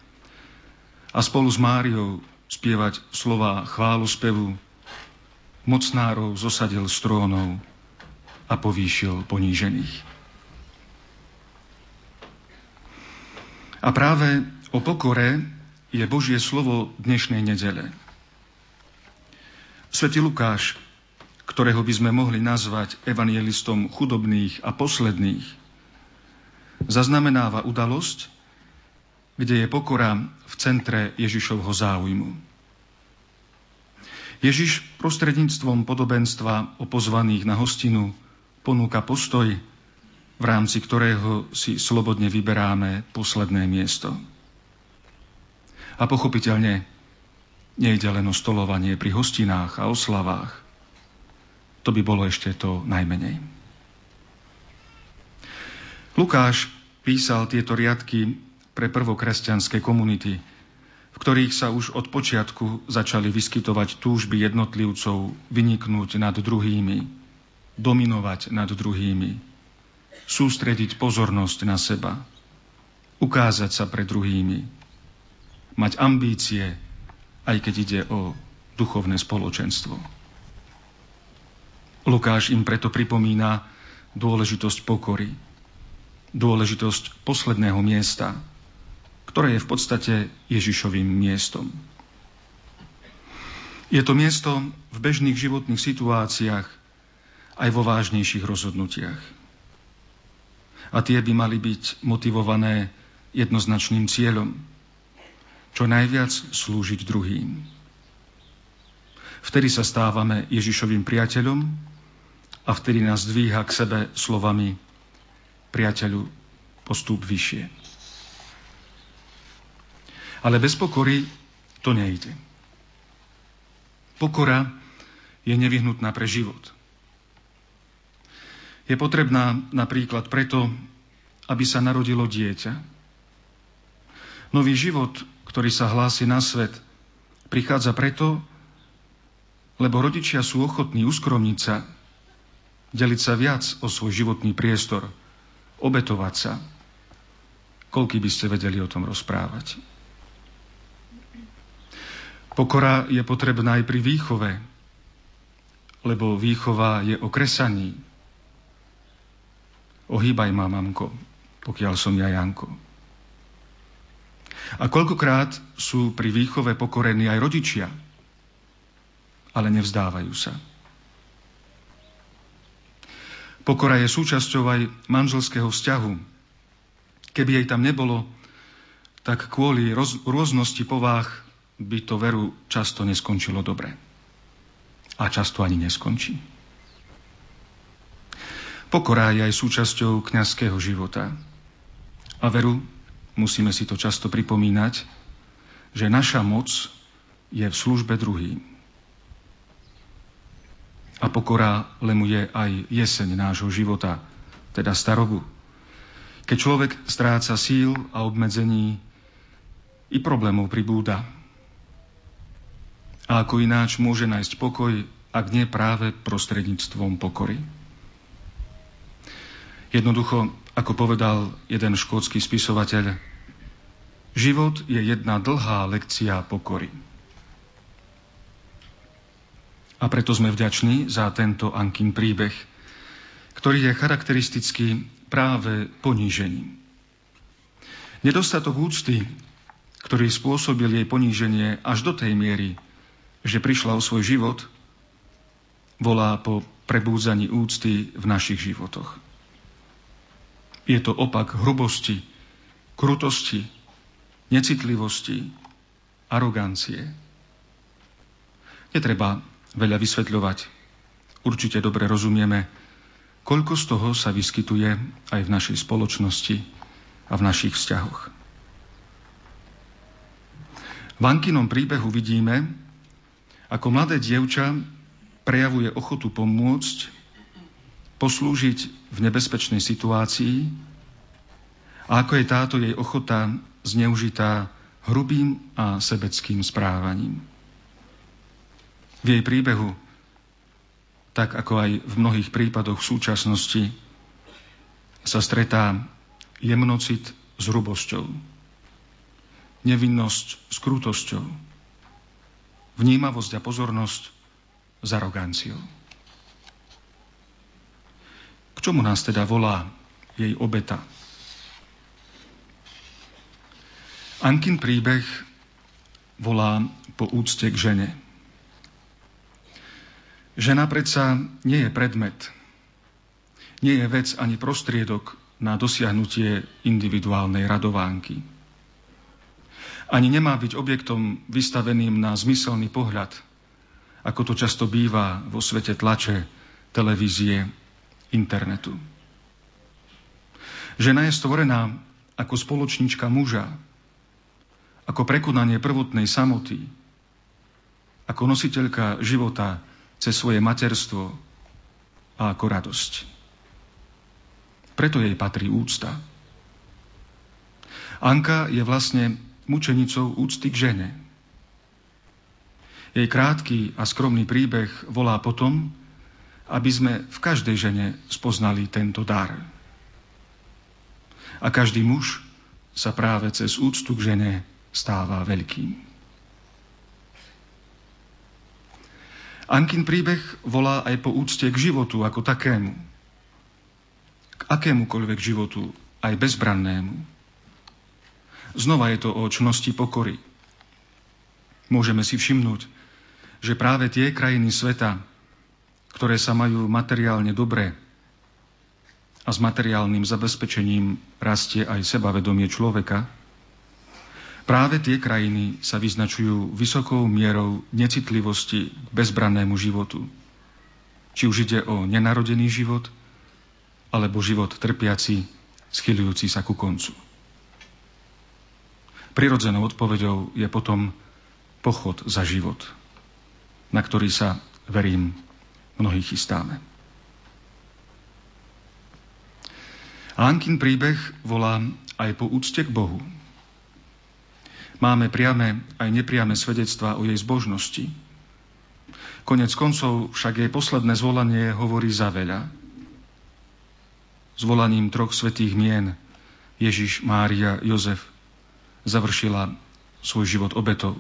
Speaker 9: a spolu s Máriou spievať slova chválu spevu mocnárov zosadil z trónov a povýšil ponížených. A práve O pokore je Božie slovo dnešnej nedele. Svetý Lukáš, ktorého by sme mohli nazvať evangelistom chudobných a posledných, zaznamenáva udalosť, kde je pokora v centre Ježišovho záujmu. Ježiš prostredníctvom podobenstva o pozvaných na hostinu ponúka postoj, v rámci ktorého si slobodne vyberáme posledné miesto. A pochopiteľne nejde len o stolovanie pri hostinách a oslavách. To by bolo ešte to najmenej. Lukáš písal tieto riadky pre prvokresťanské komunity, v ktorých sa už od počiatku začali vyskytovať túžby jednotlivcov vyniknúť nad druhými, dominovať nad druhými, sústrediť pozornosť na seba, ukázať sa pred druhými, mať ambície, aj keď ide o duchovné spoločenstvo. Lukáš im preto pripomína dôležitosť pokory, dôležitosť posledného miesta, ktoré je v podstate Ježišovým miestom. Je to miesto v bežných životných situáciách aj vo vážnejších rozhodnutiach. A tie by mali byť motivované jednoznačným cieľom, čo najviac slúžiť druhým. Vtedy sa stávame Ježišovým priateľom a vtedy nás dvíha k sebe slovami priateľu postup vyššie. Ale bez pokory to nejde. Pokora je nevyhnutná pre život. Je potrebná napríklad preto, aby sa narodilo dieťa. Nový život, ktorý sa hlási na svet, prichádza preto, lebo rodičia sú ochotní uskromniť sa, deliť sa viac o svoj životný priestor, obetovať sa. Koľky by ste vedeli o tom rozprávať? Pokora je potrebná aj pri výchove, lebo výchova je o kresaní. Ohýbaj ma, mamko, pokiaľ som ja Janko. A koľkokrát sú pri výchove pokorení aj rodičia, ale nevzdávajú sa. Pokora je súčasťou aj manželského vzťahu. Keby jej tam nebolo, tak kvôli roz, rôznosti povách by to veru často neskončilo dobre. A často ani neskončí. Pokora je aj súčasťou kňazského života. A veru, musíme si to často pripomínať, že naša moc je v službe druhým a pokora lemuje aj jeseň nášho života, teda starobu. Keď človek stráca síl a obmedzení, i problémov pribúda. A ako ináč môže nájsť pokoj, ak nie práve prostredníctvom pokory. Jednoducho, ako povedal jeden škótsky spisovateľ, život je jedna dlhá lekcia pokory. A preto sme vďační za tento Ankin príbeh, ktorý je charakteristický práve ponížením. Nedostatok úcty, ktorý spôsobil jej poníženie až do tej miery, že prišla o svoj život, volá po prebúdzaní úcty v našich životoch. Je to opak hrubosti, krutosti, necitlivosti, arogancie. Netreba veľa vysvetľovať. Určite dobre rozumieme, koľko z toho sa vyskytuje aj v našej spoločnosti a v našich vzťahoch. V Ankinom príbehu vidíme, ako mladé dievča prejavuje ochotu pomôcť, poslúžiť v nebezpečnej situácii a ako je táto jej ochota zneužitá hrubým a sebeckým správaním. V jej príbehu, tak ako aj v mnohých prípadoch v súčasnosti, sa stretá jemnocit s hrubosťou, nevinnosť s krutosťou, vnímavosť a pozornosť s aroganciou. K čomu nás teda volá jej obeta? Ankin príbeh volá po úcte k žene. Žena predsa nie je predmet, nie je vec ani prostriedok na dosiahnutie individuálnej radovánky. Ani nemá byť objektom vystaveným na zmyselný pohľad, ako to často býva vo svete tlače, televízie, internetu. Žena je stvorená ako spoločnička muža, ako prekonanie prvotnej samoty, ako nositeľka života cez svoje materstvo a ako radosť. Preto jej patrí úcta. Anka je vlastne mučenicou úcty k žene. Jej krátky a skromný príbeh volá potom, aby sme v každej žene spoznali tento dar. A každý muž sa práve cez úctu k žene stáva veľkým. Ankin príbeh volá aj po úcte k životu ako takému. K akémukoľvek životu, aj bezbrannému. Znova je to o čnosti pokory. Môžeme si všimnúť, že práve tie krajiny sveta, ktoré sa majú materiálne dobre a s materiálnym zabezpečením rastie aj sebavedomie človeka, Práve tie krajiny sa vyznačujú vysokou mierou necitlivosti k bezbrannému životu. Či už ide o nenarodený život, alebo život trpiaci, schylujúci sa ku koncu. Prirodzenou odpovedou je potom pochod za život, na ktorý sa, verím, mnohí chystáme. Ankin príbeh volá aj po úcte k Bohu. Máme priame aj nepriame svedectvá o jej zbožnosti. Konec koncov však jej posledné zvolanie hovorí za veľa. Zvolaním troch svetých mien Ježiš, Mária, Jozef završila svoj život obetov.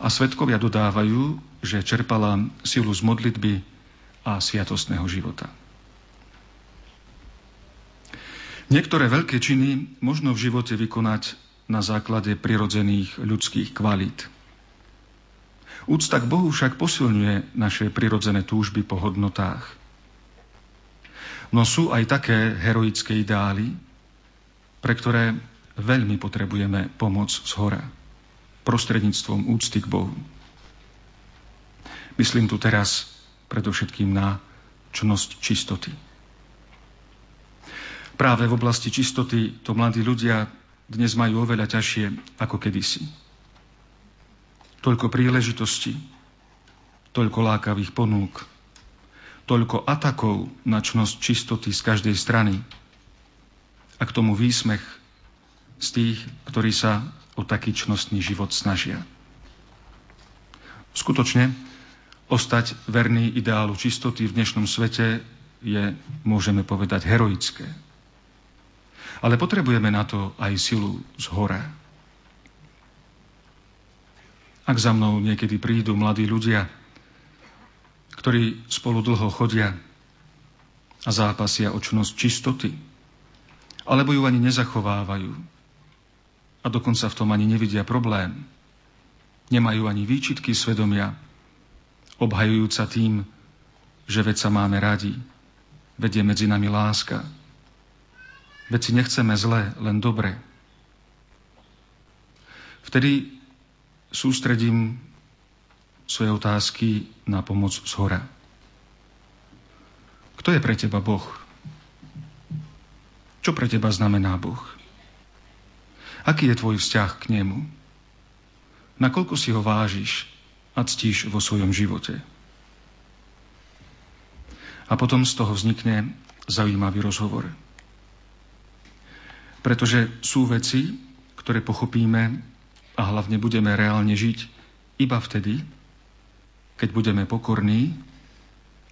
Speaker 9: A svetkovia dodávajú, že čerpala silu z modlitby a sviatostného života. Niektoré veľké činy možno v živote vykonať na základe prirodzených ľudských kvalít. Úcta k Bohu však posilňuje naše prirodzené túžby po hodnotách. No sú aj také heroické ideály, pre ktoré veľmi potrebujeme pomoc z hora, prostredníctvom úcty k Bohu. Myslím tu teraz predovšetkým na čnosť čistoty. Práve v oblasti čistoty to mladí ľudia dnes majú oveľa ťažšie ako kedysi. Toľko príležitostí, toľko lákavých ponúk, toľko atakov na čnosť čistoty z každej strany a k tomu výsmech z tých, ktorí sa o taký čnostný život snažia. Skutočne, ostať verný ideálu čistoty v dnešnom svete je, môžeme povedať, heroické. Ale potrebujeme na to aj silu z hora. Ak za mnou niekedy prídu mladí ľudia, ktorí spolu dlho chodia a zápasia o čnosť čistoty, alebo ju ani nezachovávajú a dokonca v tom ani nevidia problém, nemajú ani výčitky svedomia, obhajujúca tým, že veď sa máme radi, vedie medzi nami láska, Veď si nechceme zle, len dobre. Vtedy sústredím svoje otázky na pomoc z hora. Kto je pre teba Boh? Čo pre teba znamená Boh? Aký je tvoj vzťah k nemu? Nakoľko si ho vážiš a ctíš vo svojom živote? A potom z toho vznikne zaujímavý rozhovor. Pretože sú veci, ktoré pochopíme a hlavne budeme reálne žiť iba vtedy, keď budeme pokorní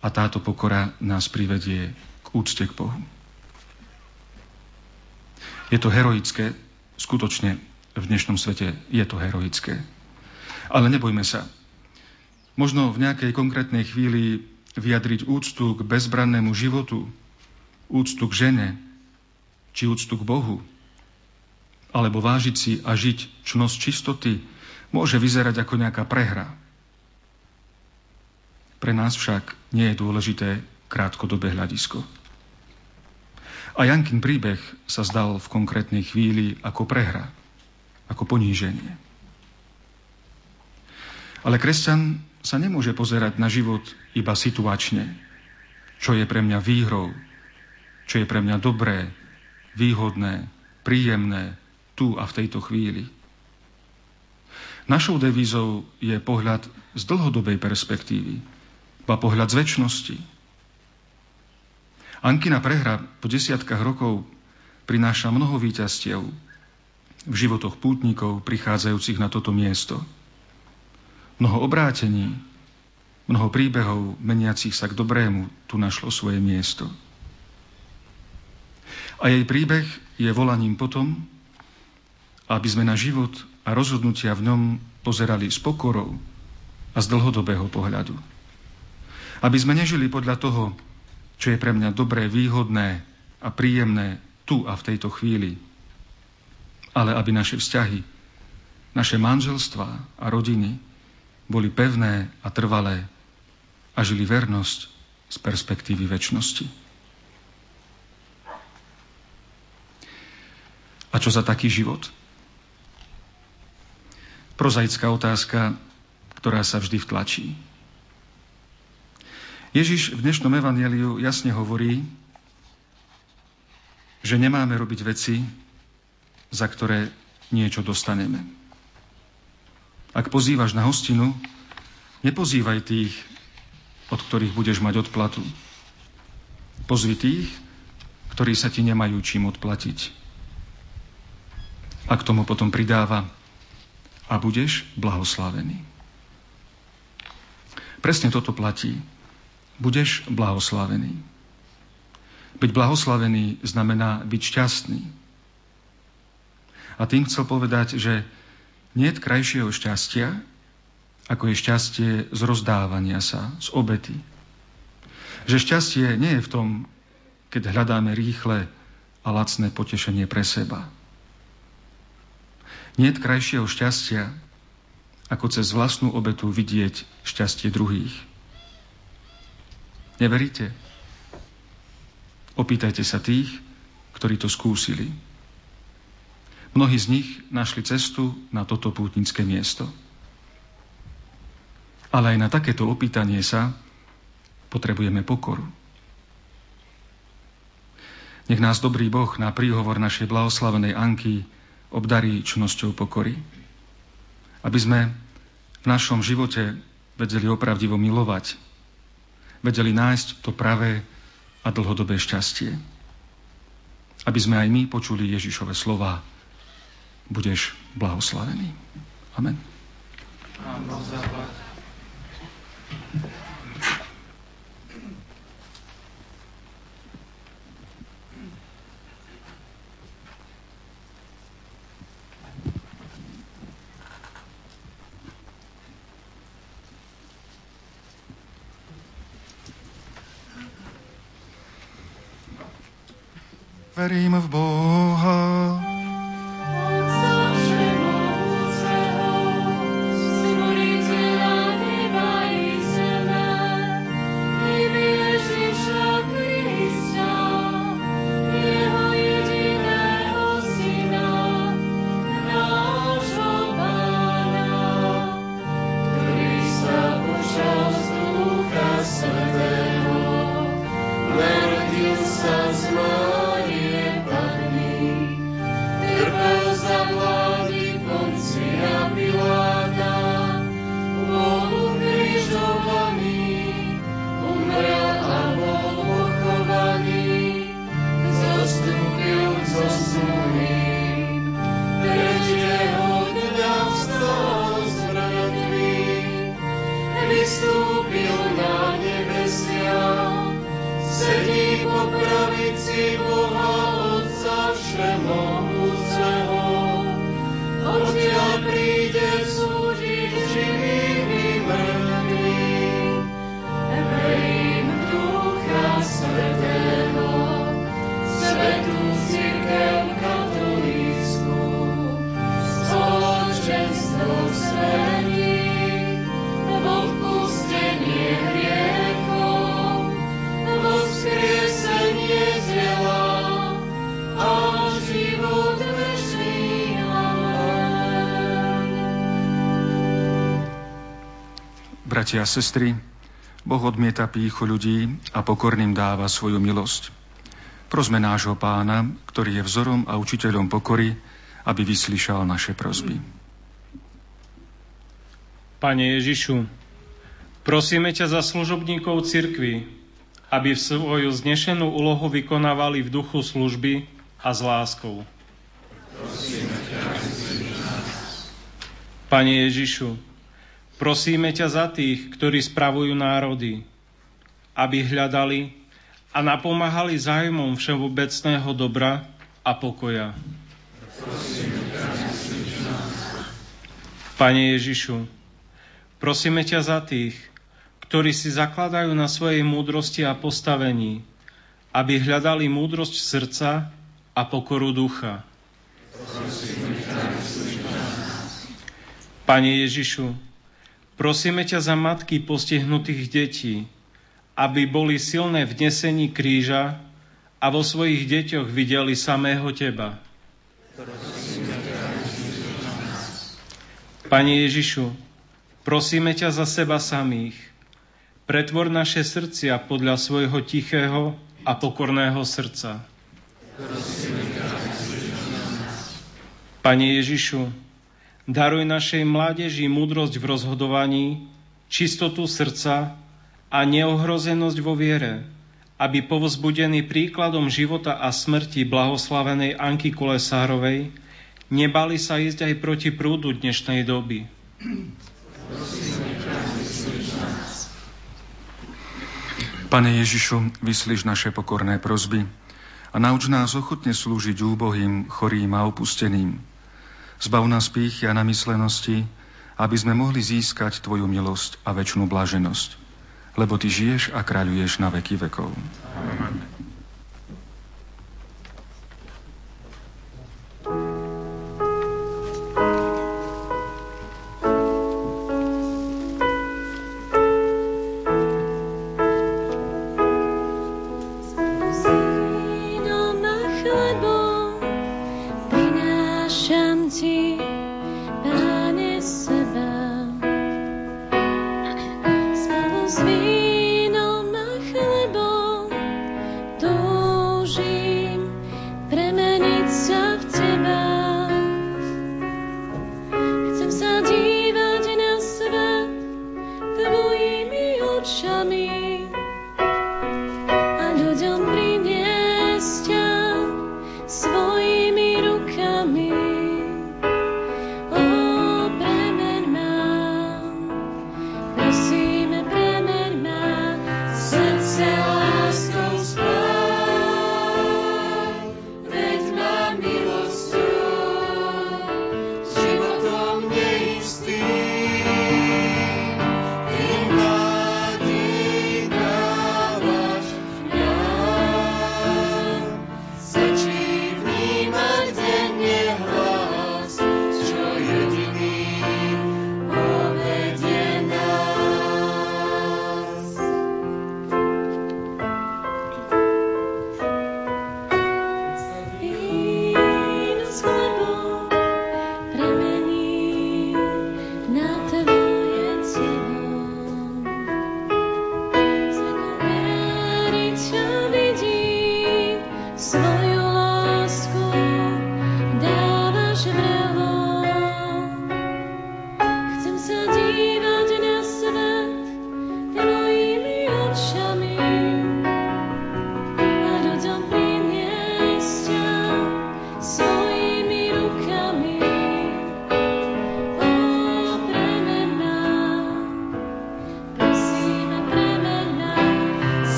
Speaker 9: a táto pokora nás privedie k úcte k Bohu. Je to heroické, skutočne v dnešnom svete je to heroické. Ale nebojme sa. Možno v nejakej konkrétnej chvíli vyjadriť úctu k bezbrannému životu, úctu k žene, či úctu k Bohu, alebo vážiť si a žiť čnosť čistoty, môže vyzerať ako nejaká prehra. Pre nás však nie je dôležité krátkodobé hľadisko. A Jankin príbeh sa zdal v konkrétnej chvíli ako prehra, ako poníženie. Ale kresťan sa nemôže pozerať na život iba situačne, čo je pre mňa výhrou, čo je pre mňa dobré, výhodné, príjemné tu a v tejto chvíli. Našou devízou je pohľad z dlhodobej perspektívy, ba pohľad z väčšnosti. Ankina prehra po desiatkách rokov prináša mnoho výťastiev v životoch pútnikov prichádzajúcich na toto miesto. Mnoho obrátení, mnoho príbehov meniacich sa k dobrému tu našlo svoje miesto. A jej príbeh je volaním potom, aby sme na život a rozhodnutia v ňom pozerali s pokorou a z dlhodobého pohľadu. Aby sme nežili podľa toho, čo je pre mňa dobré, výhodné a príjemné tu a v tejto chvíli, ale aby naše vzťahy, naše manželstva a rodiny boli pevné a trvalé a žili vernosť z perspektívy väčšnosti. A čo za taký život? Prozaická otázka, ktorá sa vždy vtlačí. Ježiš v dnešnom evaneliu jasne hovorí, že nemáme robiť veci, za ktoré niečo dostaneme. Ak pozývaš na hostinu, nepozývaj tých, od ktorých budeš mať odplatu. Pozvi tých, ktorí sa ti nemajú čím odplatiť. A k tomu potom pridáva a budeš blahoslavený. Presne toto platí. Budeš blahoslavený. Byť blahoslavený znamená byť šťastný. A tým chcel povedať, že nie je krajšieho šťastia, ako je šťastie z rozdávania sa, z obety. Že šťastie nie je v tom, keď hľadáme rýchle a lacné potešenie pre seba. Nie je krajšieho šťastia, ako cez vlastnú obetu vidieť šťastie druhých. Neveríte? Opýtajte sa tých, ktorí to skúsili. Mnohí z nich našli cestu na toto pútnické miesto. Ale aj na takéto opýtanie sa potrebujeme pokoru. Nech nás dobrý Boh na príhovor našej blahoslavenej Anky obdarí čnosťou pokory. Aby sme v našom živote vedeli opravdivo milovať, vedeli nájsť to pravé a dlhodobé šťastie. Aby sme aj my počuli Ježišove slova. Budeš blahoslavený. Amen. Amen. Bratia a sestry, Boh odmieta píchu ľudí a pokorným dáva svoju milosť. Prosme nášho pána, ktorý je vzorom a učiteľom pokory, aby vyslyšal naše prosby.
Speaker 19: Pane Ježišu, prosíme ťa za služobníkov cirkvy, aby v svoju znešenú úlohu vykonávali v duchu služby a s láskou. Pane Ježišu, Prosíme ťa za tých, ktorí spravujú národy, aby hľadali a napomáhali zájmom všeobecného dobra a pokoja. Pane Ježišu, prosíme ťa za tých, ktorí si zakladajú na svojej múdrosti a postavení, aby hľadali múdrosť srdca a pokoru ducha. Pane Ježišu, Prosíme ťa za matky postihnutých detí, aby boli silné v nesení kríža a vo svojich deťoch videli samého Teba. Pane Ježišu, prosíme ťa za seba samých. Pretvor naše srdcia podľa svojho tichého a pokorného srdca. Pane Ježišu, Daruj našej mládeži múdrosť v rozhodovaní, čistotu srdca a neohrozenosť vo viere, aby povzbudený príkladom života a smrti blahoslavenej Anky Kolesárovej nebali sa ísť aj proti prúdu dnešnej doby.
Speaker 20: Pane Ježišu, vyslíš naše pokorné prozby a nauč nás ochotne slúžiť úbohým, chorým a opusteným. Zbav nás pýchy a namyslenosti, aby sme mohli získať Tvoju milosť a väčšinu blaženosť. Lebo Ty žiješ a kráľuješ na veky vekov. Amen.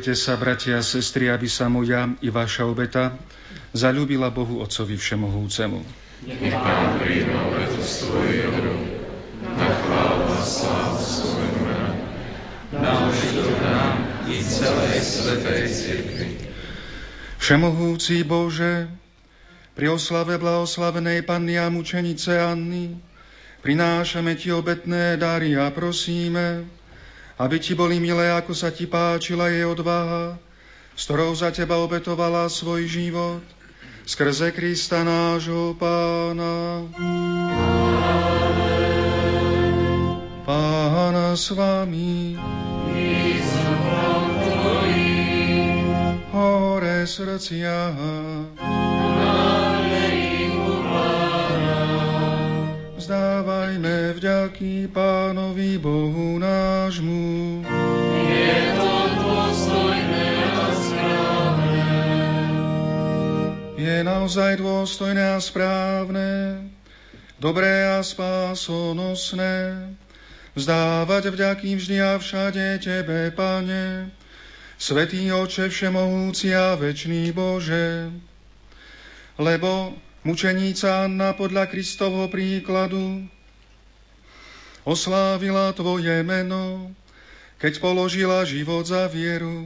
Speaker 9: Modlite sa, bratia a sestry, aby sa moja i vaša obeta zalúbila Bohu Otcovi Všemohúcemu.
Speaker 12: Nech Pán príjme obetu svojich rúk, na chválu a slávu svojho mena, na užitok nám i celej svetej cirkvi.
Speaker 9: Všemohúci Bože, pri oslave blahoslavenej Panny a mučenice Anny, prinášame Ti obetné dary a prosíme, aby Ti boli milé, ako sa Ti páčila jej odvaha, s ktorou za Teba obetovala svoj život, skrze Krista nášho Pána. Pána s Vami. Hore srdcia. Vzdávajme vďaky Pánovi Bohu nášmu.
Speaker 12: Je to dôstojné a správne.
Speaker 9: Je naozaj dôstojné a správne, dobré a spásonosné, vzdávať vďaky vždy a všade Tebe, Pane, Svetý Oče Všemohúci a Večný Bože, lebo Mučeníca Anna podľa Kristovho príkladu oslávila Tvoje meno, keď položila život za vieru.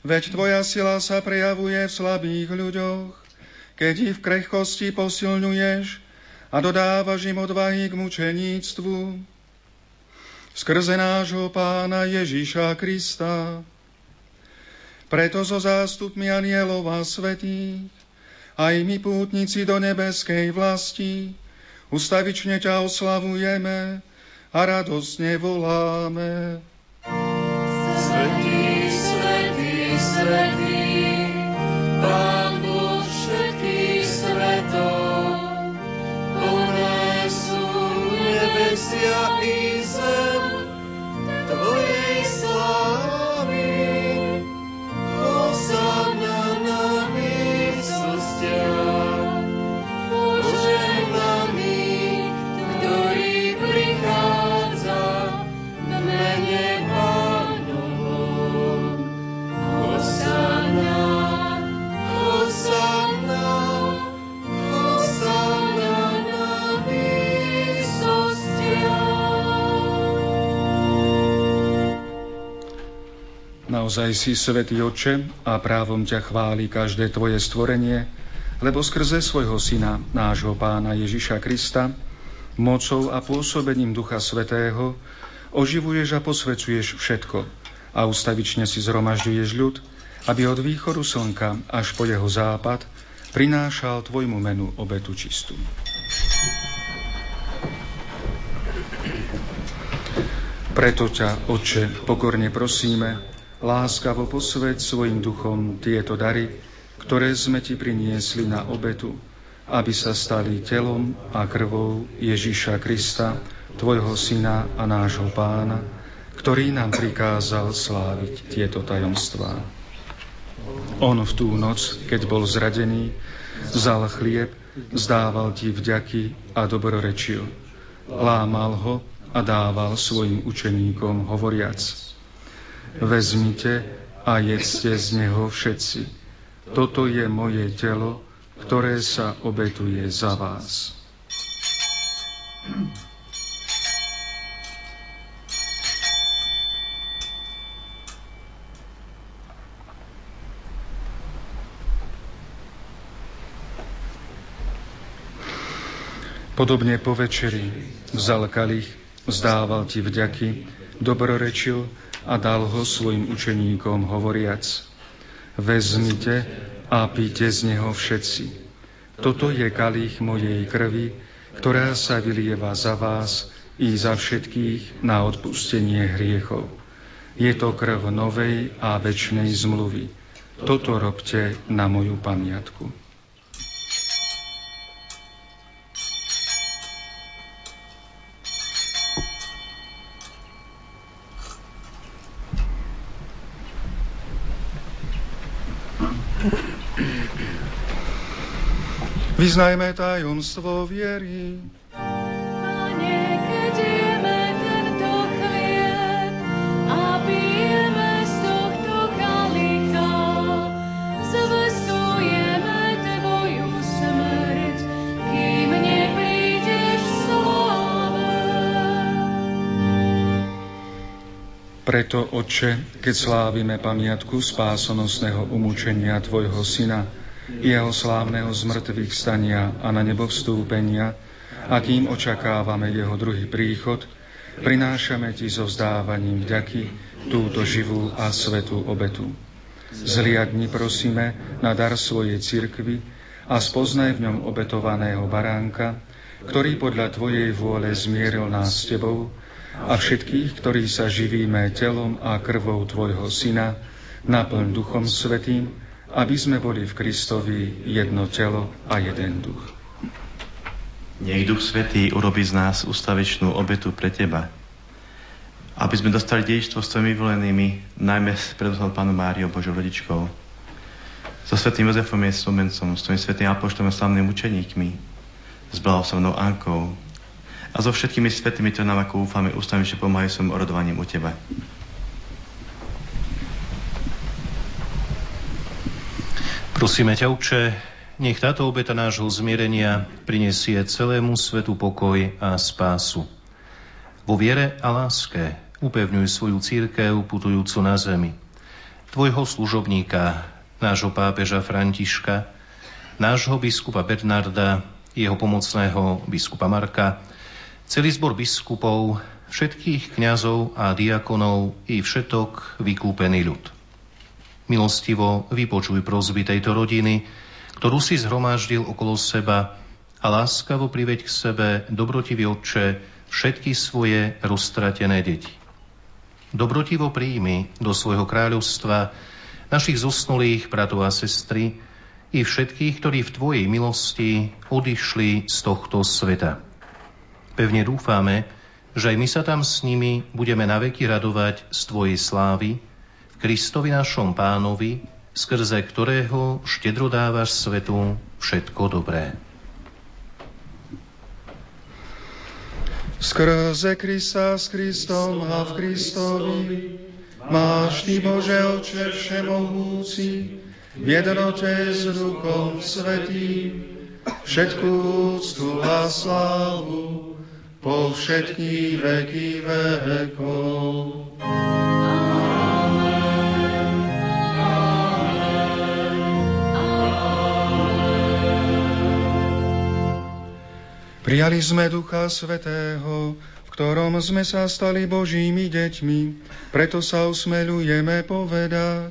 Speaker 9: Veď Tvoja sila sa prejavuje v slabých ľuďoch, keď ich v krehkosti posilňuješ a dodávaš im odvahy k mučeníctvu. Skrze nášho pána Ježíša Krista. Preto so zástupmi anielov a svetých aj my pútnici do nebeskej vlasti, ustavične ťa oslavujeme a radosne voláme.
Speaker 12: Svetý, svetý, svetý, Pán Boh všetkých svetov, plné sú nebesia Tvojej
Speaker 9: Naozaj si svätý Oče a právom ťa chváli každé tvoje stvorenie, lebo skrze svojho Syna, nášho Pána Ježiša Krista, mocou a pôsobením Ducha Svetého, oživuješ a posvecuješ všetko a ustavične si zhromažďuješ ľud, aby od východu slnka až po jeho západ prinášal tvojmu menu obetu čistú. Preto ťa, Oče, pokorne prosíme, láskavo posveď svojim duchom tieto dary, ktoré sme ti priniesli na obetu, aby sa stali telom a krvou Ježíša Krista, tvojho syna a nášho pána, ktorý nám prikázal sláviť tieto tajomstvá. On v tú noc, keď bol zradený, vzal chlieb, zdával ti vďaky a dobrorečil. Lámal ho a dával svojim učeníkom hovoriac. Vezmite a jedzte z neho všetci. Toto je moje telo, ktoré sa obetuje za vás. Podobne po večeri vzal kalich, vzdával ti vďaky, dobrorečil a dal ho svojim učeníkom hovoriac. Vezmite a píte z neho všetci. Toto je kalich mojej krvi, ktorá sa vylieva za vás i za všetkých na odpustenie hriechov. Je to krv novej a večnej zmluvy. Toto robte na moju pamiatku. Vyznajme tajomstvo viery.
Speaker 12: Pane, keď jeme tento a pijeme z tohto kalicha, zvestujeme Tvoju smrť, kým neprídeš sláve.
Speaker 9: Preto, Otče, keď slávime pamiatku spásonosného umúčenia Tvojho Syna, jeho slávneho zmrtvých stania a na nebo vstúpenia, a kým očakávame jeho druhý príchod, prinášame Ti so vzdávaním vďaky túto živú a svetú obetu. Zliadni prosíme na dar svojej cirkvi a spoznaj v ňom obetovaného baránka, ktorý podľa Tvojej vôle zmieril nás s Tebou a všetkých, ktorí sa živíme telom a krvou Tvojho Syna, naplň Duchom Svetým, aby sme boli v Kristovi jedno telo a jeden duch.
Speaker 21: Nech Duch Svetý urobí z nás ustavičnú obetu pre Teba, aby sme dostali dejstvo s Tvojimi volenými, najmä s predoslal Pánu Máriou, Božou rodičkou, so Svetým Jozefom je spomencom, s Tvojim Svetým Apoštolom a slavnými učeníkmi, s blahoslavnou Ankou, a so všetkými svetými, ktoré nám ako úfame ustavične pomáhajú svojim orodovaním u Teba.
Speaker 13: Prosíme ťa, Uče, nech táto obeta nášho zmierenia prinesie celému svetu pokoj a spásu. Vo viere a láske upevňuj svoju církev putujúcu na zemi. Tvojho služobníka, nášho pápeža Františka, nášho biskupa Bernarda, jeho pomocného biskupa Marka, celý zbor biskupov, všetkých kňazov a diakonov i všetok vykúpený ľud. Milostivo vypočuj prozby tejto rodiny, ktorú si zhromaždil okolo seba a láskavo priveď k sebe, dobrotivý Otče, všetky svoje roztratené deti. Dobrotivo príjmi do svojho kráľovstva našich zosnulých bratov a sestry i všetkých, ktorí v Tvojej milosti odišli z tohto sveta. Pevne dúfame, že aj my sa tam s nimi budeme naveky radovať z Tvojej slávy, Kristovi našom pánovi, skrze ktorého štedro dávaš svetu všetko dobré.
Speaker 9: Skrze Krista s Kristom a v Kristovi máš Ty, Bože Oče Všemohúci, v jednote s Duchom Svetým, všetku úctu a slávu, po všetky veky vekov. Prijali sme Ducha Svetého, v ktorom sme sa stali Božími deťmi, preto sa usmelujeme povedať.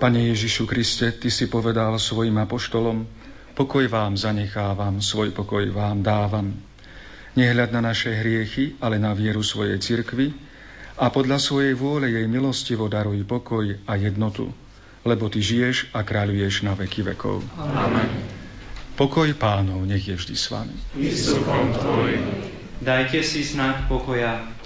Speaker 9: Pane Ježišu Kriste, Ty si povedal svojim apoštolom, pokoj vám zanechávam, svoj pokoj vám dávam. Nehľad na naše hriechy, ale na vieru svojej cirkvi a podľa svojej vôle jej milostivo daruj pokoj a jednotu, lebo Ty žiješ a kráľuješ na veky vekov. Amen. Pokoj pánov, nech je vždy s vami.
Speaker 22: Dajte si znak pokoja.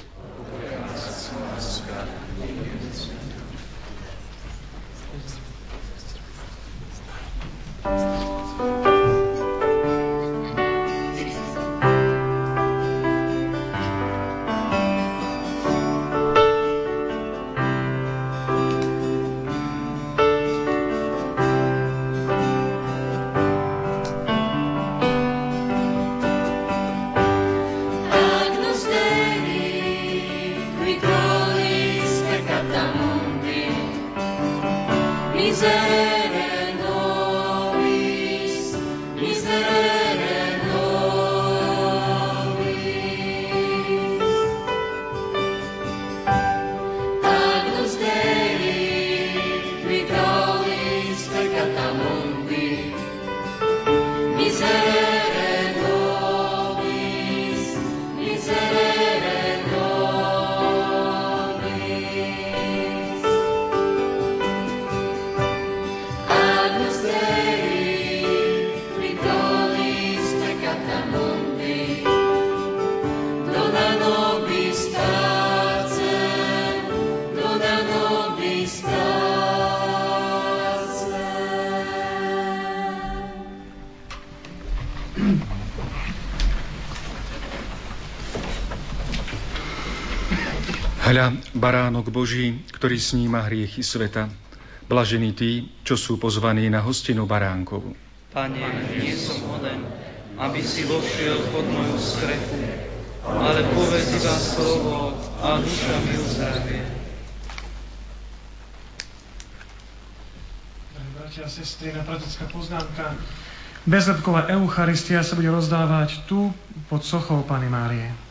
Speaker 9: Baránok Boží, ktorý sníma hriechy sveta. Blažení tí, čo sú pozvaní na hostinu baránkovu.
Speaker 14: Pane, nie som hoden, aby si vošiel pod moju strechu, ale povedz iba slovo a duša mi uzdravie.
Speaker 23: Bratia a sestry, na praktická poznámka. Bezlepková Eucharistia sa bude rozdávať tu pod sochou Pany Márie.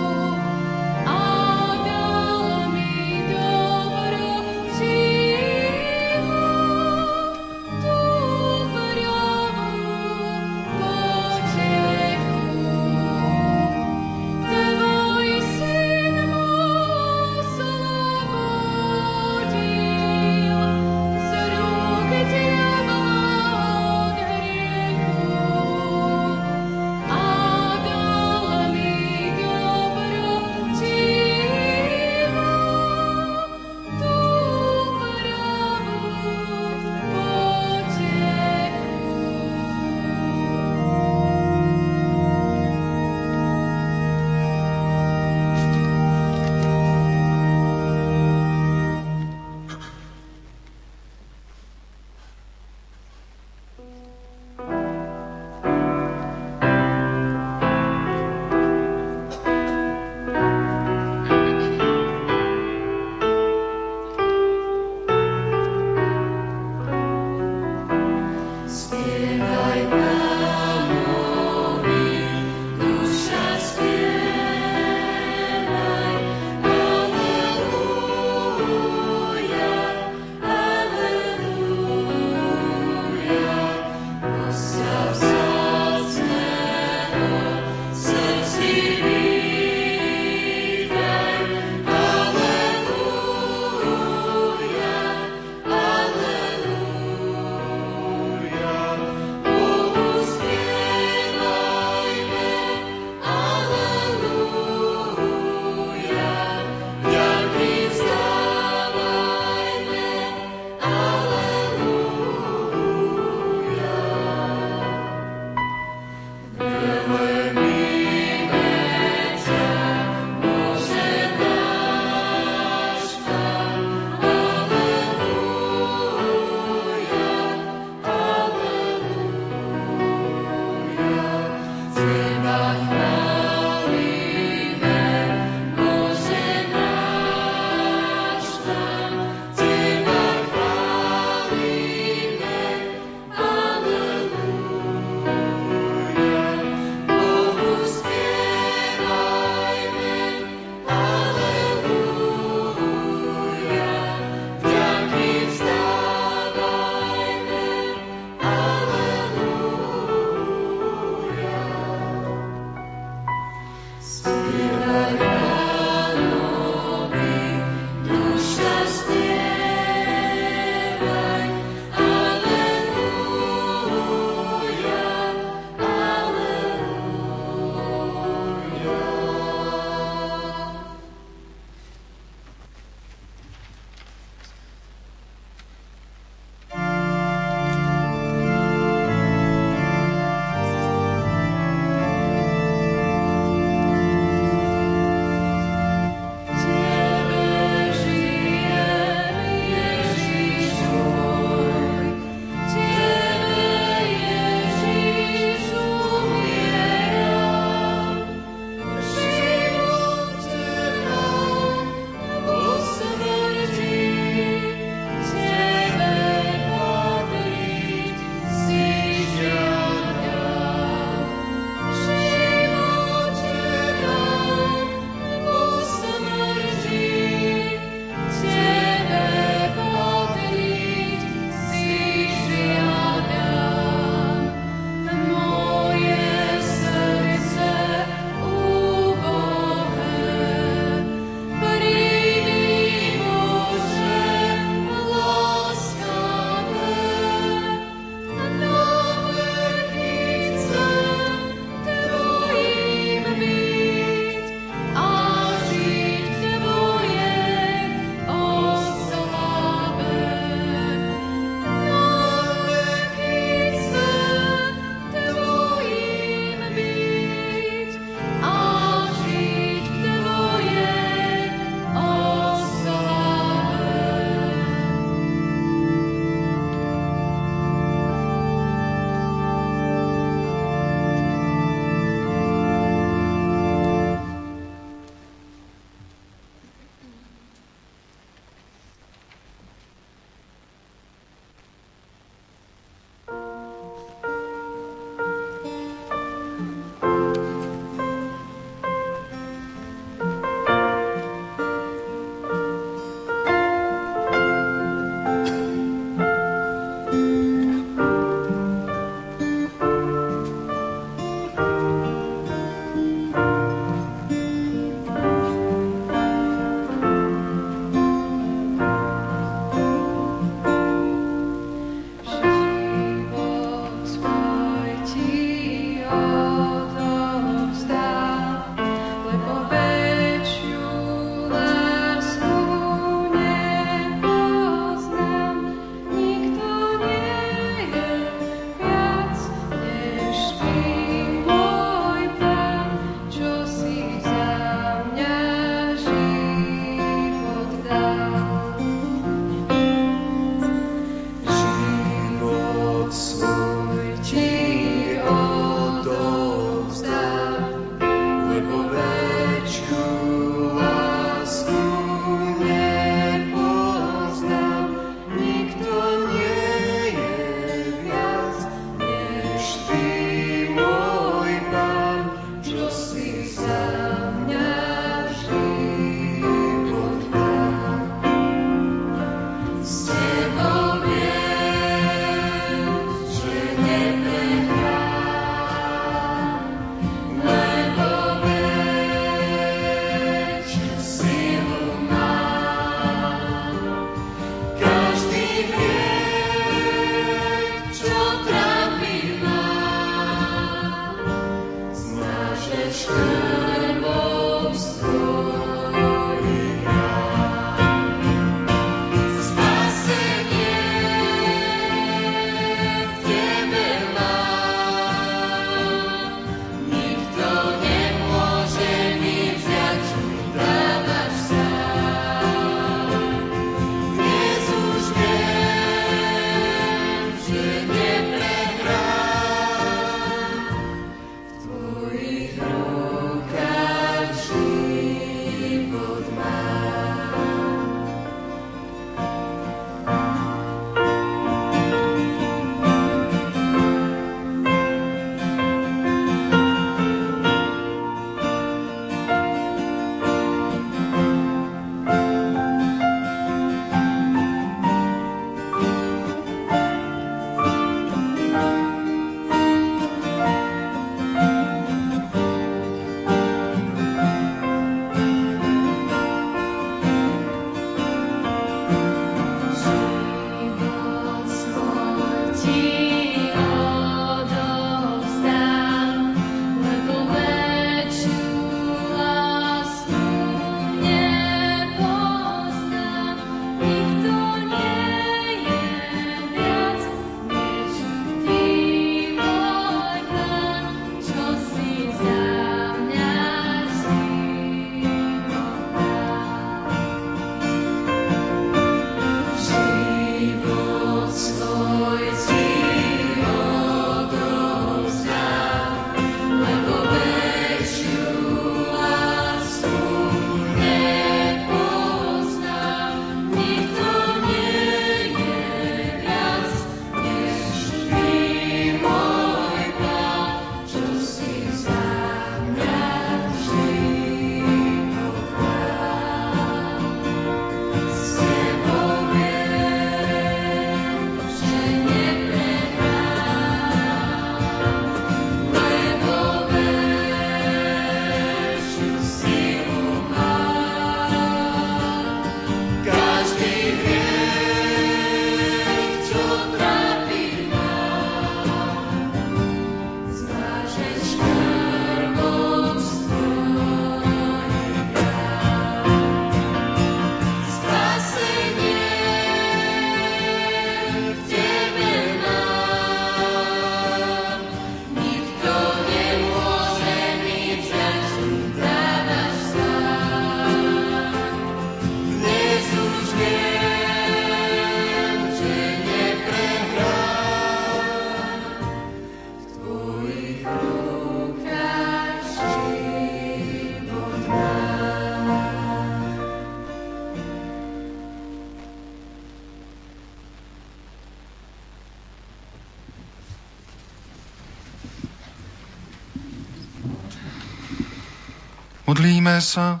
Speaker 9: Modlíme sa.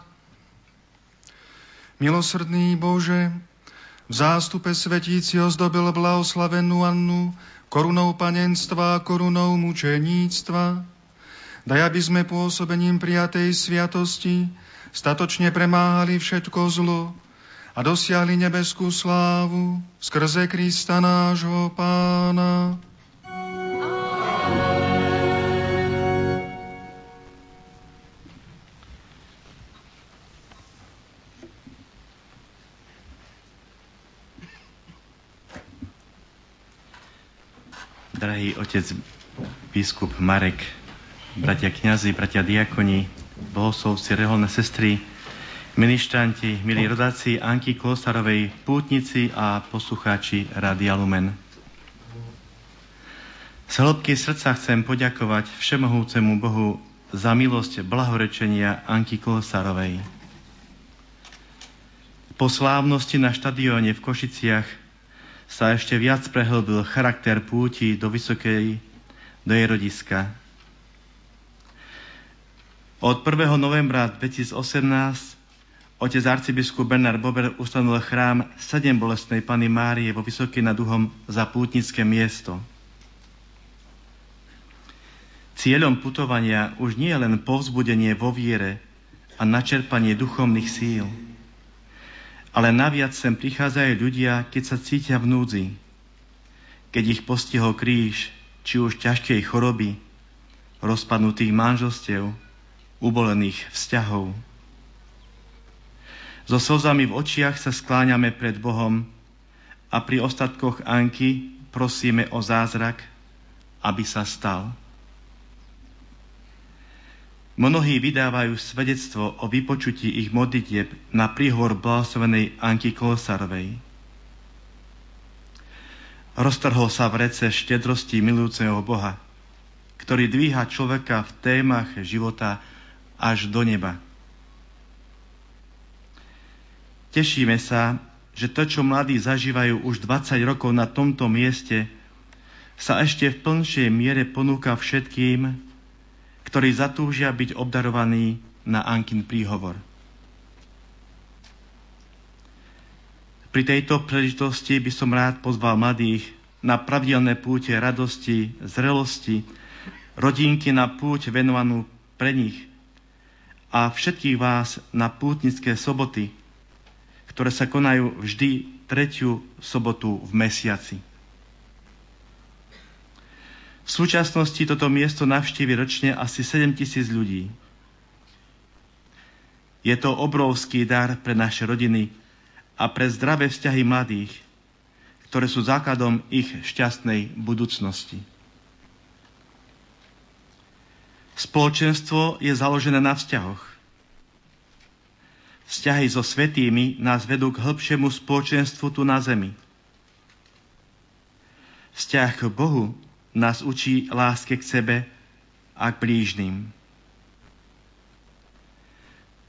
Speaker 9: Milosrdný Bože, v zástupe svetíci ozdobil blahoslavenú Annu korunou panenstva a korunou mučeníctva. Daj, aby sme pôsobením prijatej sviatosti statočne premáhali všetko zlo a dosiahli nebeskú slávu skrze Krista nášho Pána.
Speaker 21: Otec biskup Marek, bratia kňazi, bratia diakoni, bohoslovci, reholné sestry, ministranti, milí rodáci Anky Klosarovej, pútnici a poslucháči Radia Lumen. Z hĺbky srdca chcem poďakovať Všemohúcemu Bohu za milosť blahorečenia Anky Klosarovej. Po slávnosti na štadióne v Košiciach sa ešte viac prehlbil charakter púti do vysokej, do jej rodiska. Od 1. novembra 2018 otec arcibiskup Bernard Bober ustanovil chrám 7 bolestnej Pany Márie vo Vysokej nad Uhom za pútnické miesto. Cieľom putovania už nie je len povzbudenie vo viere a načerpanie duchovných síl – ale naviac sem prichádzajú ľudia, keď sa cítia v núdzi, keď ich postihol kríž, či už ťažkej choroby, rozpadnutých manželstiev, ubolených vzťahov. So slzami v očiach sa skláňame pred Bohom a pri ostatkoch Anky prosíme o zázrak, aby sa stal. Mnohí vydávajú svedectvo o vypočutí ich modlitieb na príhovor blahoslavenej Anky Kolosarovej. Roztrhol sa v rece štedrosti milujúceho Boha, ktorý dvíha človeka v témach života až do neba. Tešíme sa, že to, čo mladí zažívajú už 20 rokov na tomto mieste, sa ešte v plnšej miere ponúka všetkým, ktorí zatúžia byť obdarovaní na Ankin príhovor. Pri tejto príležitosti by som rád pozval mladých na pravidelné púte radosti, zrelosti, rodinky na púť venovanú pre nich a všetkých vás na pútnické soboty, ktoré sa konajú vždy tretiu sobotu v mesiaci. V súčasnosti toto miesto navštívi ročne asi 7 tisíc ľudí. Je to obrovský dar pre naše rodiny a pre zdravé vzťahy mladých, ktoré sú základom ich šťastnej budúcnosti. Spoločenstvo je založené na vzťahoch. Vzťahy so svetými nás vedú k hĺbšiemu spoločenstvu tu na zemi. Vzťah k Bohu nás učí láske k sebe a k blížným.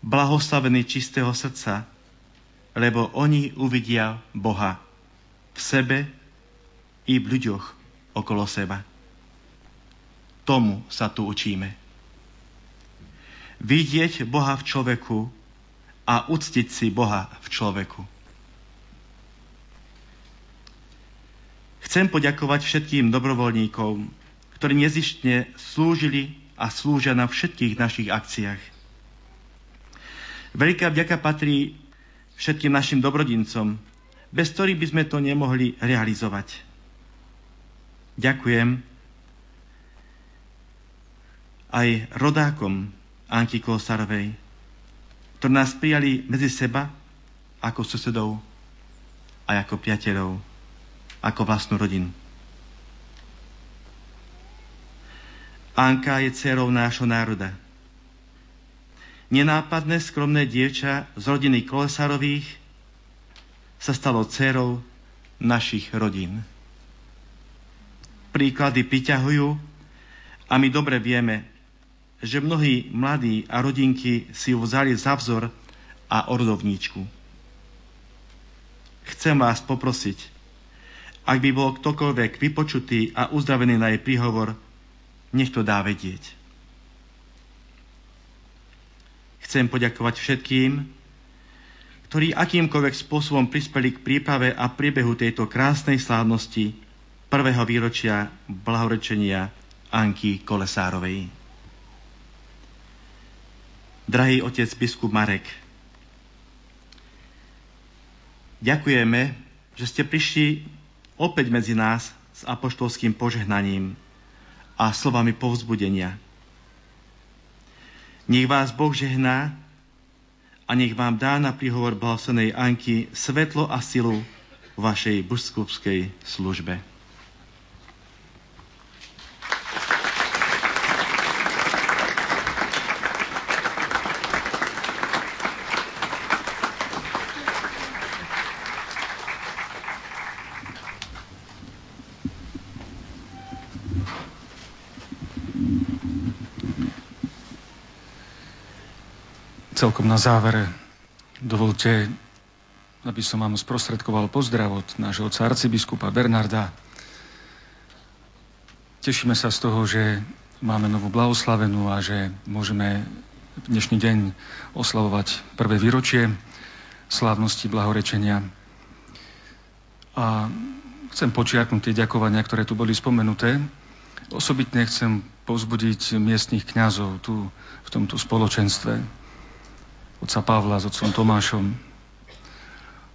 Speaker 21: Blahoslavení čistého srdca, lebo oni uvidia Boha v sebe i v ľuďoch okolo seba. Tomu sa tu učíme. Vidieť Boha v človeku a uctiť si Boha v človeku. Chcem poďakovať všetkým dobrovoľníkom, ktorí nezištne slúžili a slúžia na všetkých našich akciách. Veľká vďaka patrí všetkým našim dobrodincom, bez ktorých by sme to nemohli realizovať. Ďakujem aj rodákom Anky Kosarovej, ktorí nás prijali medzi seba ako susedov a ako priateľov, ako vlastnú rodinu. Anka je dcerou nášho národa. Nenápadné, skromné dievča z rodiny Kolesarových sa stalo dcerou našich rodín. Príklady priťahujú a my dobre vieme, že mnohí mladí a rodinky si ju vzali za vzor a ordovníčku. Chcem vás poprosiť, ak by bol ktokoľvek vypočutý a uzdravený na jej príhovor, nech to dá vedieť. Chcem poďakovať všetkým, ktorí akýmkoľvek spôsobom prispeli k príprave a priebehu tejto krásnej slávnosti prvého výročia blahorečenia Anky Kolesárovej. Drahý otec biskup Marek, ďakujeme, že ste prišli opäť medzi nás s apoštolským požehnaním a slovami povzbudenia. Nech vás Boh žehná a nech vám dá na príhovor blahosenej Anky svetlo a silu vašej biskupskej službe.
Speaker 9: Celkom na závere dovolte, aby som vám sprostredkoval pozdrav od nášho otca arcibiskupa Bernarda. Tešíme sa z toho, že máme novú blahoslavenú a že môžeme dnešný deň oslavovať prvé výročie slávnosti blahorečenia. A chcem počiarknúť tie ďakovania, ktoré tu boli spomenuté. Osobitne chcem povzbudiť miestnych kňazov tu v tomto spoločenstve otca Pavla s otcom Tomášom,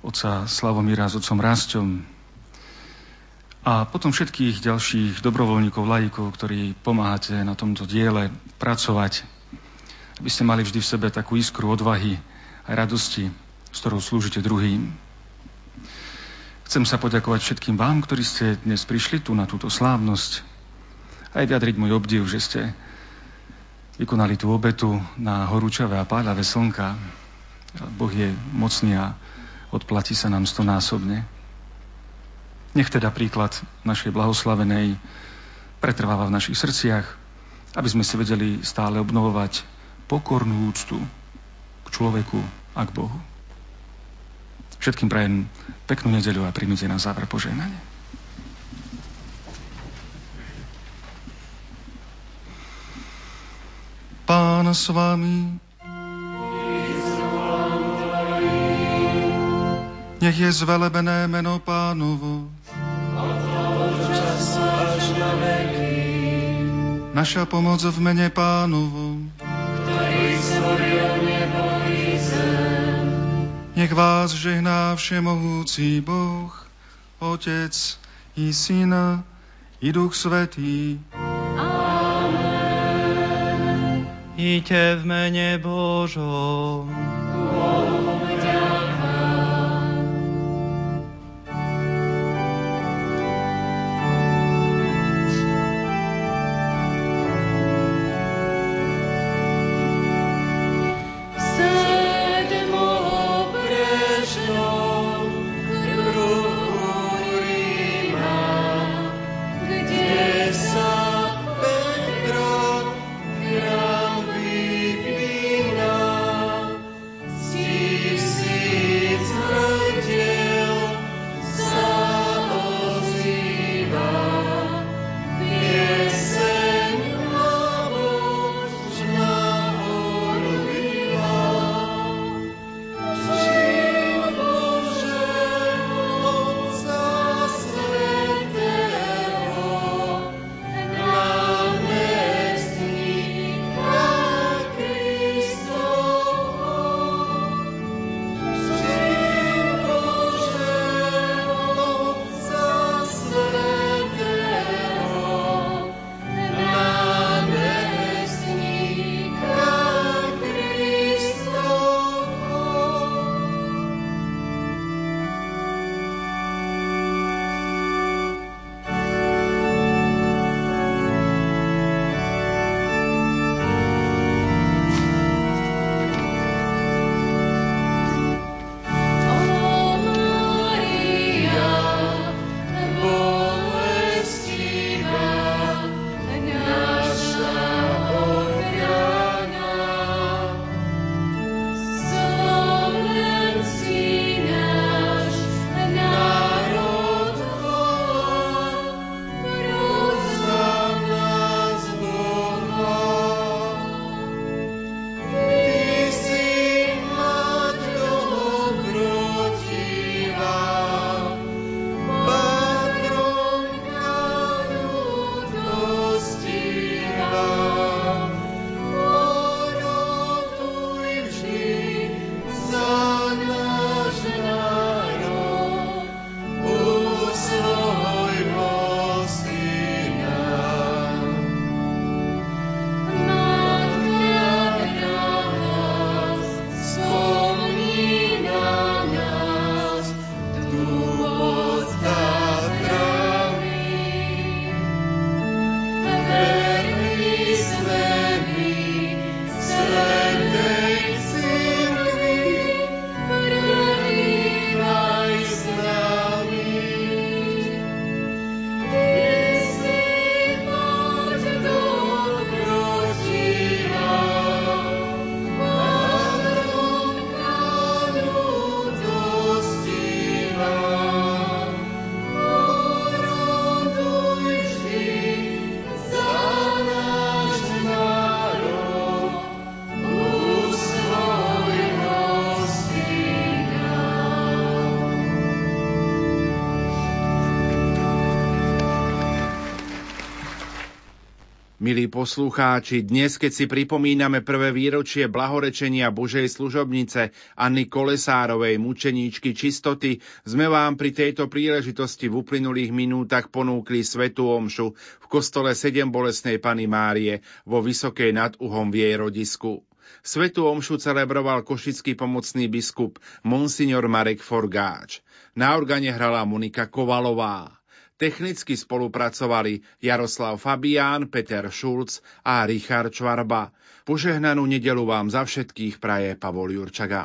Speaker 9: otca Slavomíra s otcom Rásťom a potom všetkých ďalších dobrovoľníkov, laikov, ktorí pomáhate na tomto diele pracovať, aby ste mali vždy v sebe takú iskru odvahy a radosti s ktorou slúžite druhým. Chcem sa poďakovať všetkým vám, ktorí ste dnes prišli tu na túto slávnosť. Aj vyjadriť môj obdiv, že ste vykonali tú obetu na horúčavé a páľavé slnka. Boh je mocný a odplatí sa nám stonásobne. Nech teda príklad našej blahoslavenej pretrváva v našich srdciach, aby sme si vedeli stále obnovovať pokornú úctu k človeku a k Bohu. Všetkým prajem peknú nedeľu a príjmite na záver požehnanie. Pán s vami. Nech je zvelebené meno pánovo. Naša pomoc v mene zem. Nech vás žehná všemohúci Boh, Otec i Syna i Duch Svetý.
Speaker 12: Iďte v mene Božom.
Speaker 1: Milí poslucháči, dnes, keď si pripomíname prvé výročie blahorečenia Božej služobnice Anny Kolesárovej, mučeníčky čistoty, sme vám pri tejto príležitosti v uplynulých minútach ponúkli Svetu Omšu v kostole 7 bolesnej Pany Márie vo Vysokej nad Uhom v jej rodisku.
Speaker 11: Svetu omšu celebroval košický pomocný biskup Monsignor Marek Forgáč. Na organe hrala Monika Kovalová. Technicky spolupracovali Jaroslav Fabián, Peter Šulc a Richard Čvarba. Požehnanú nedelu vám za všetkých praje Pavol Jurčaga.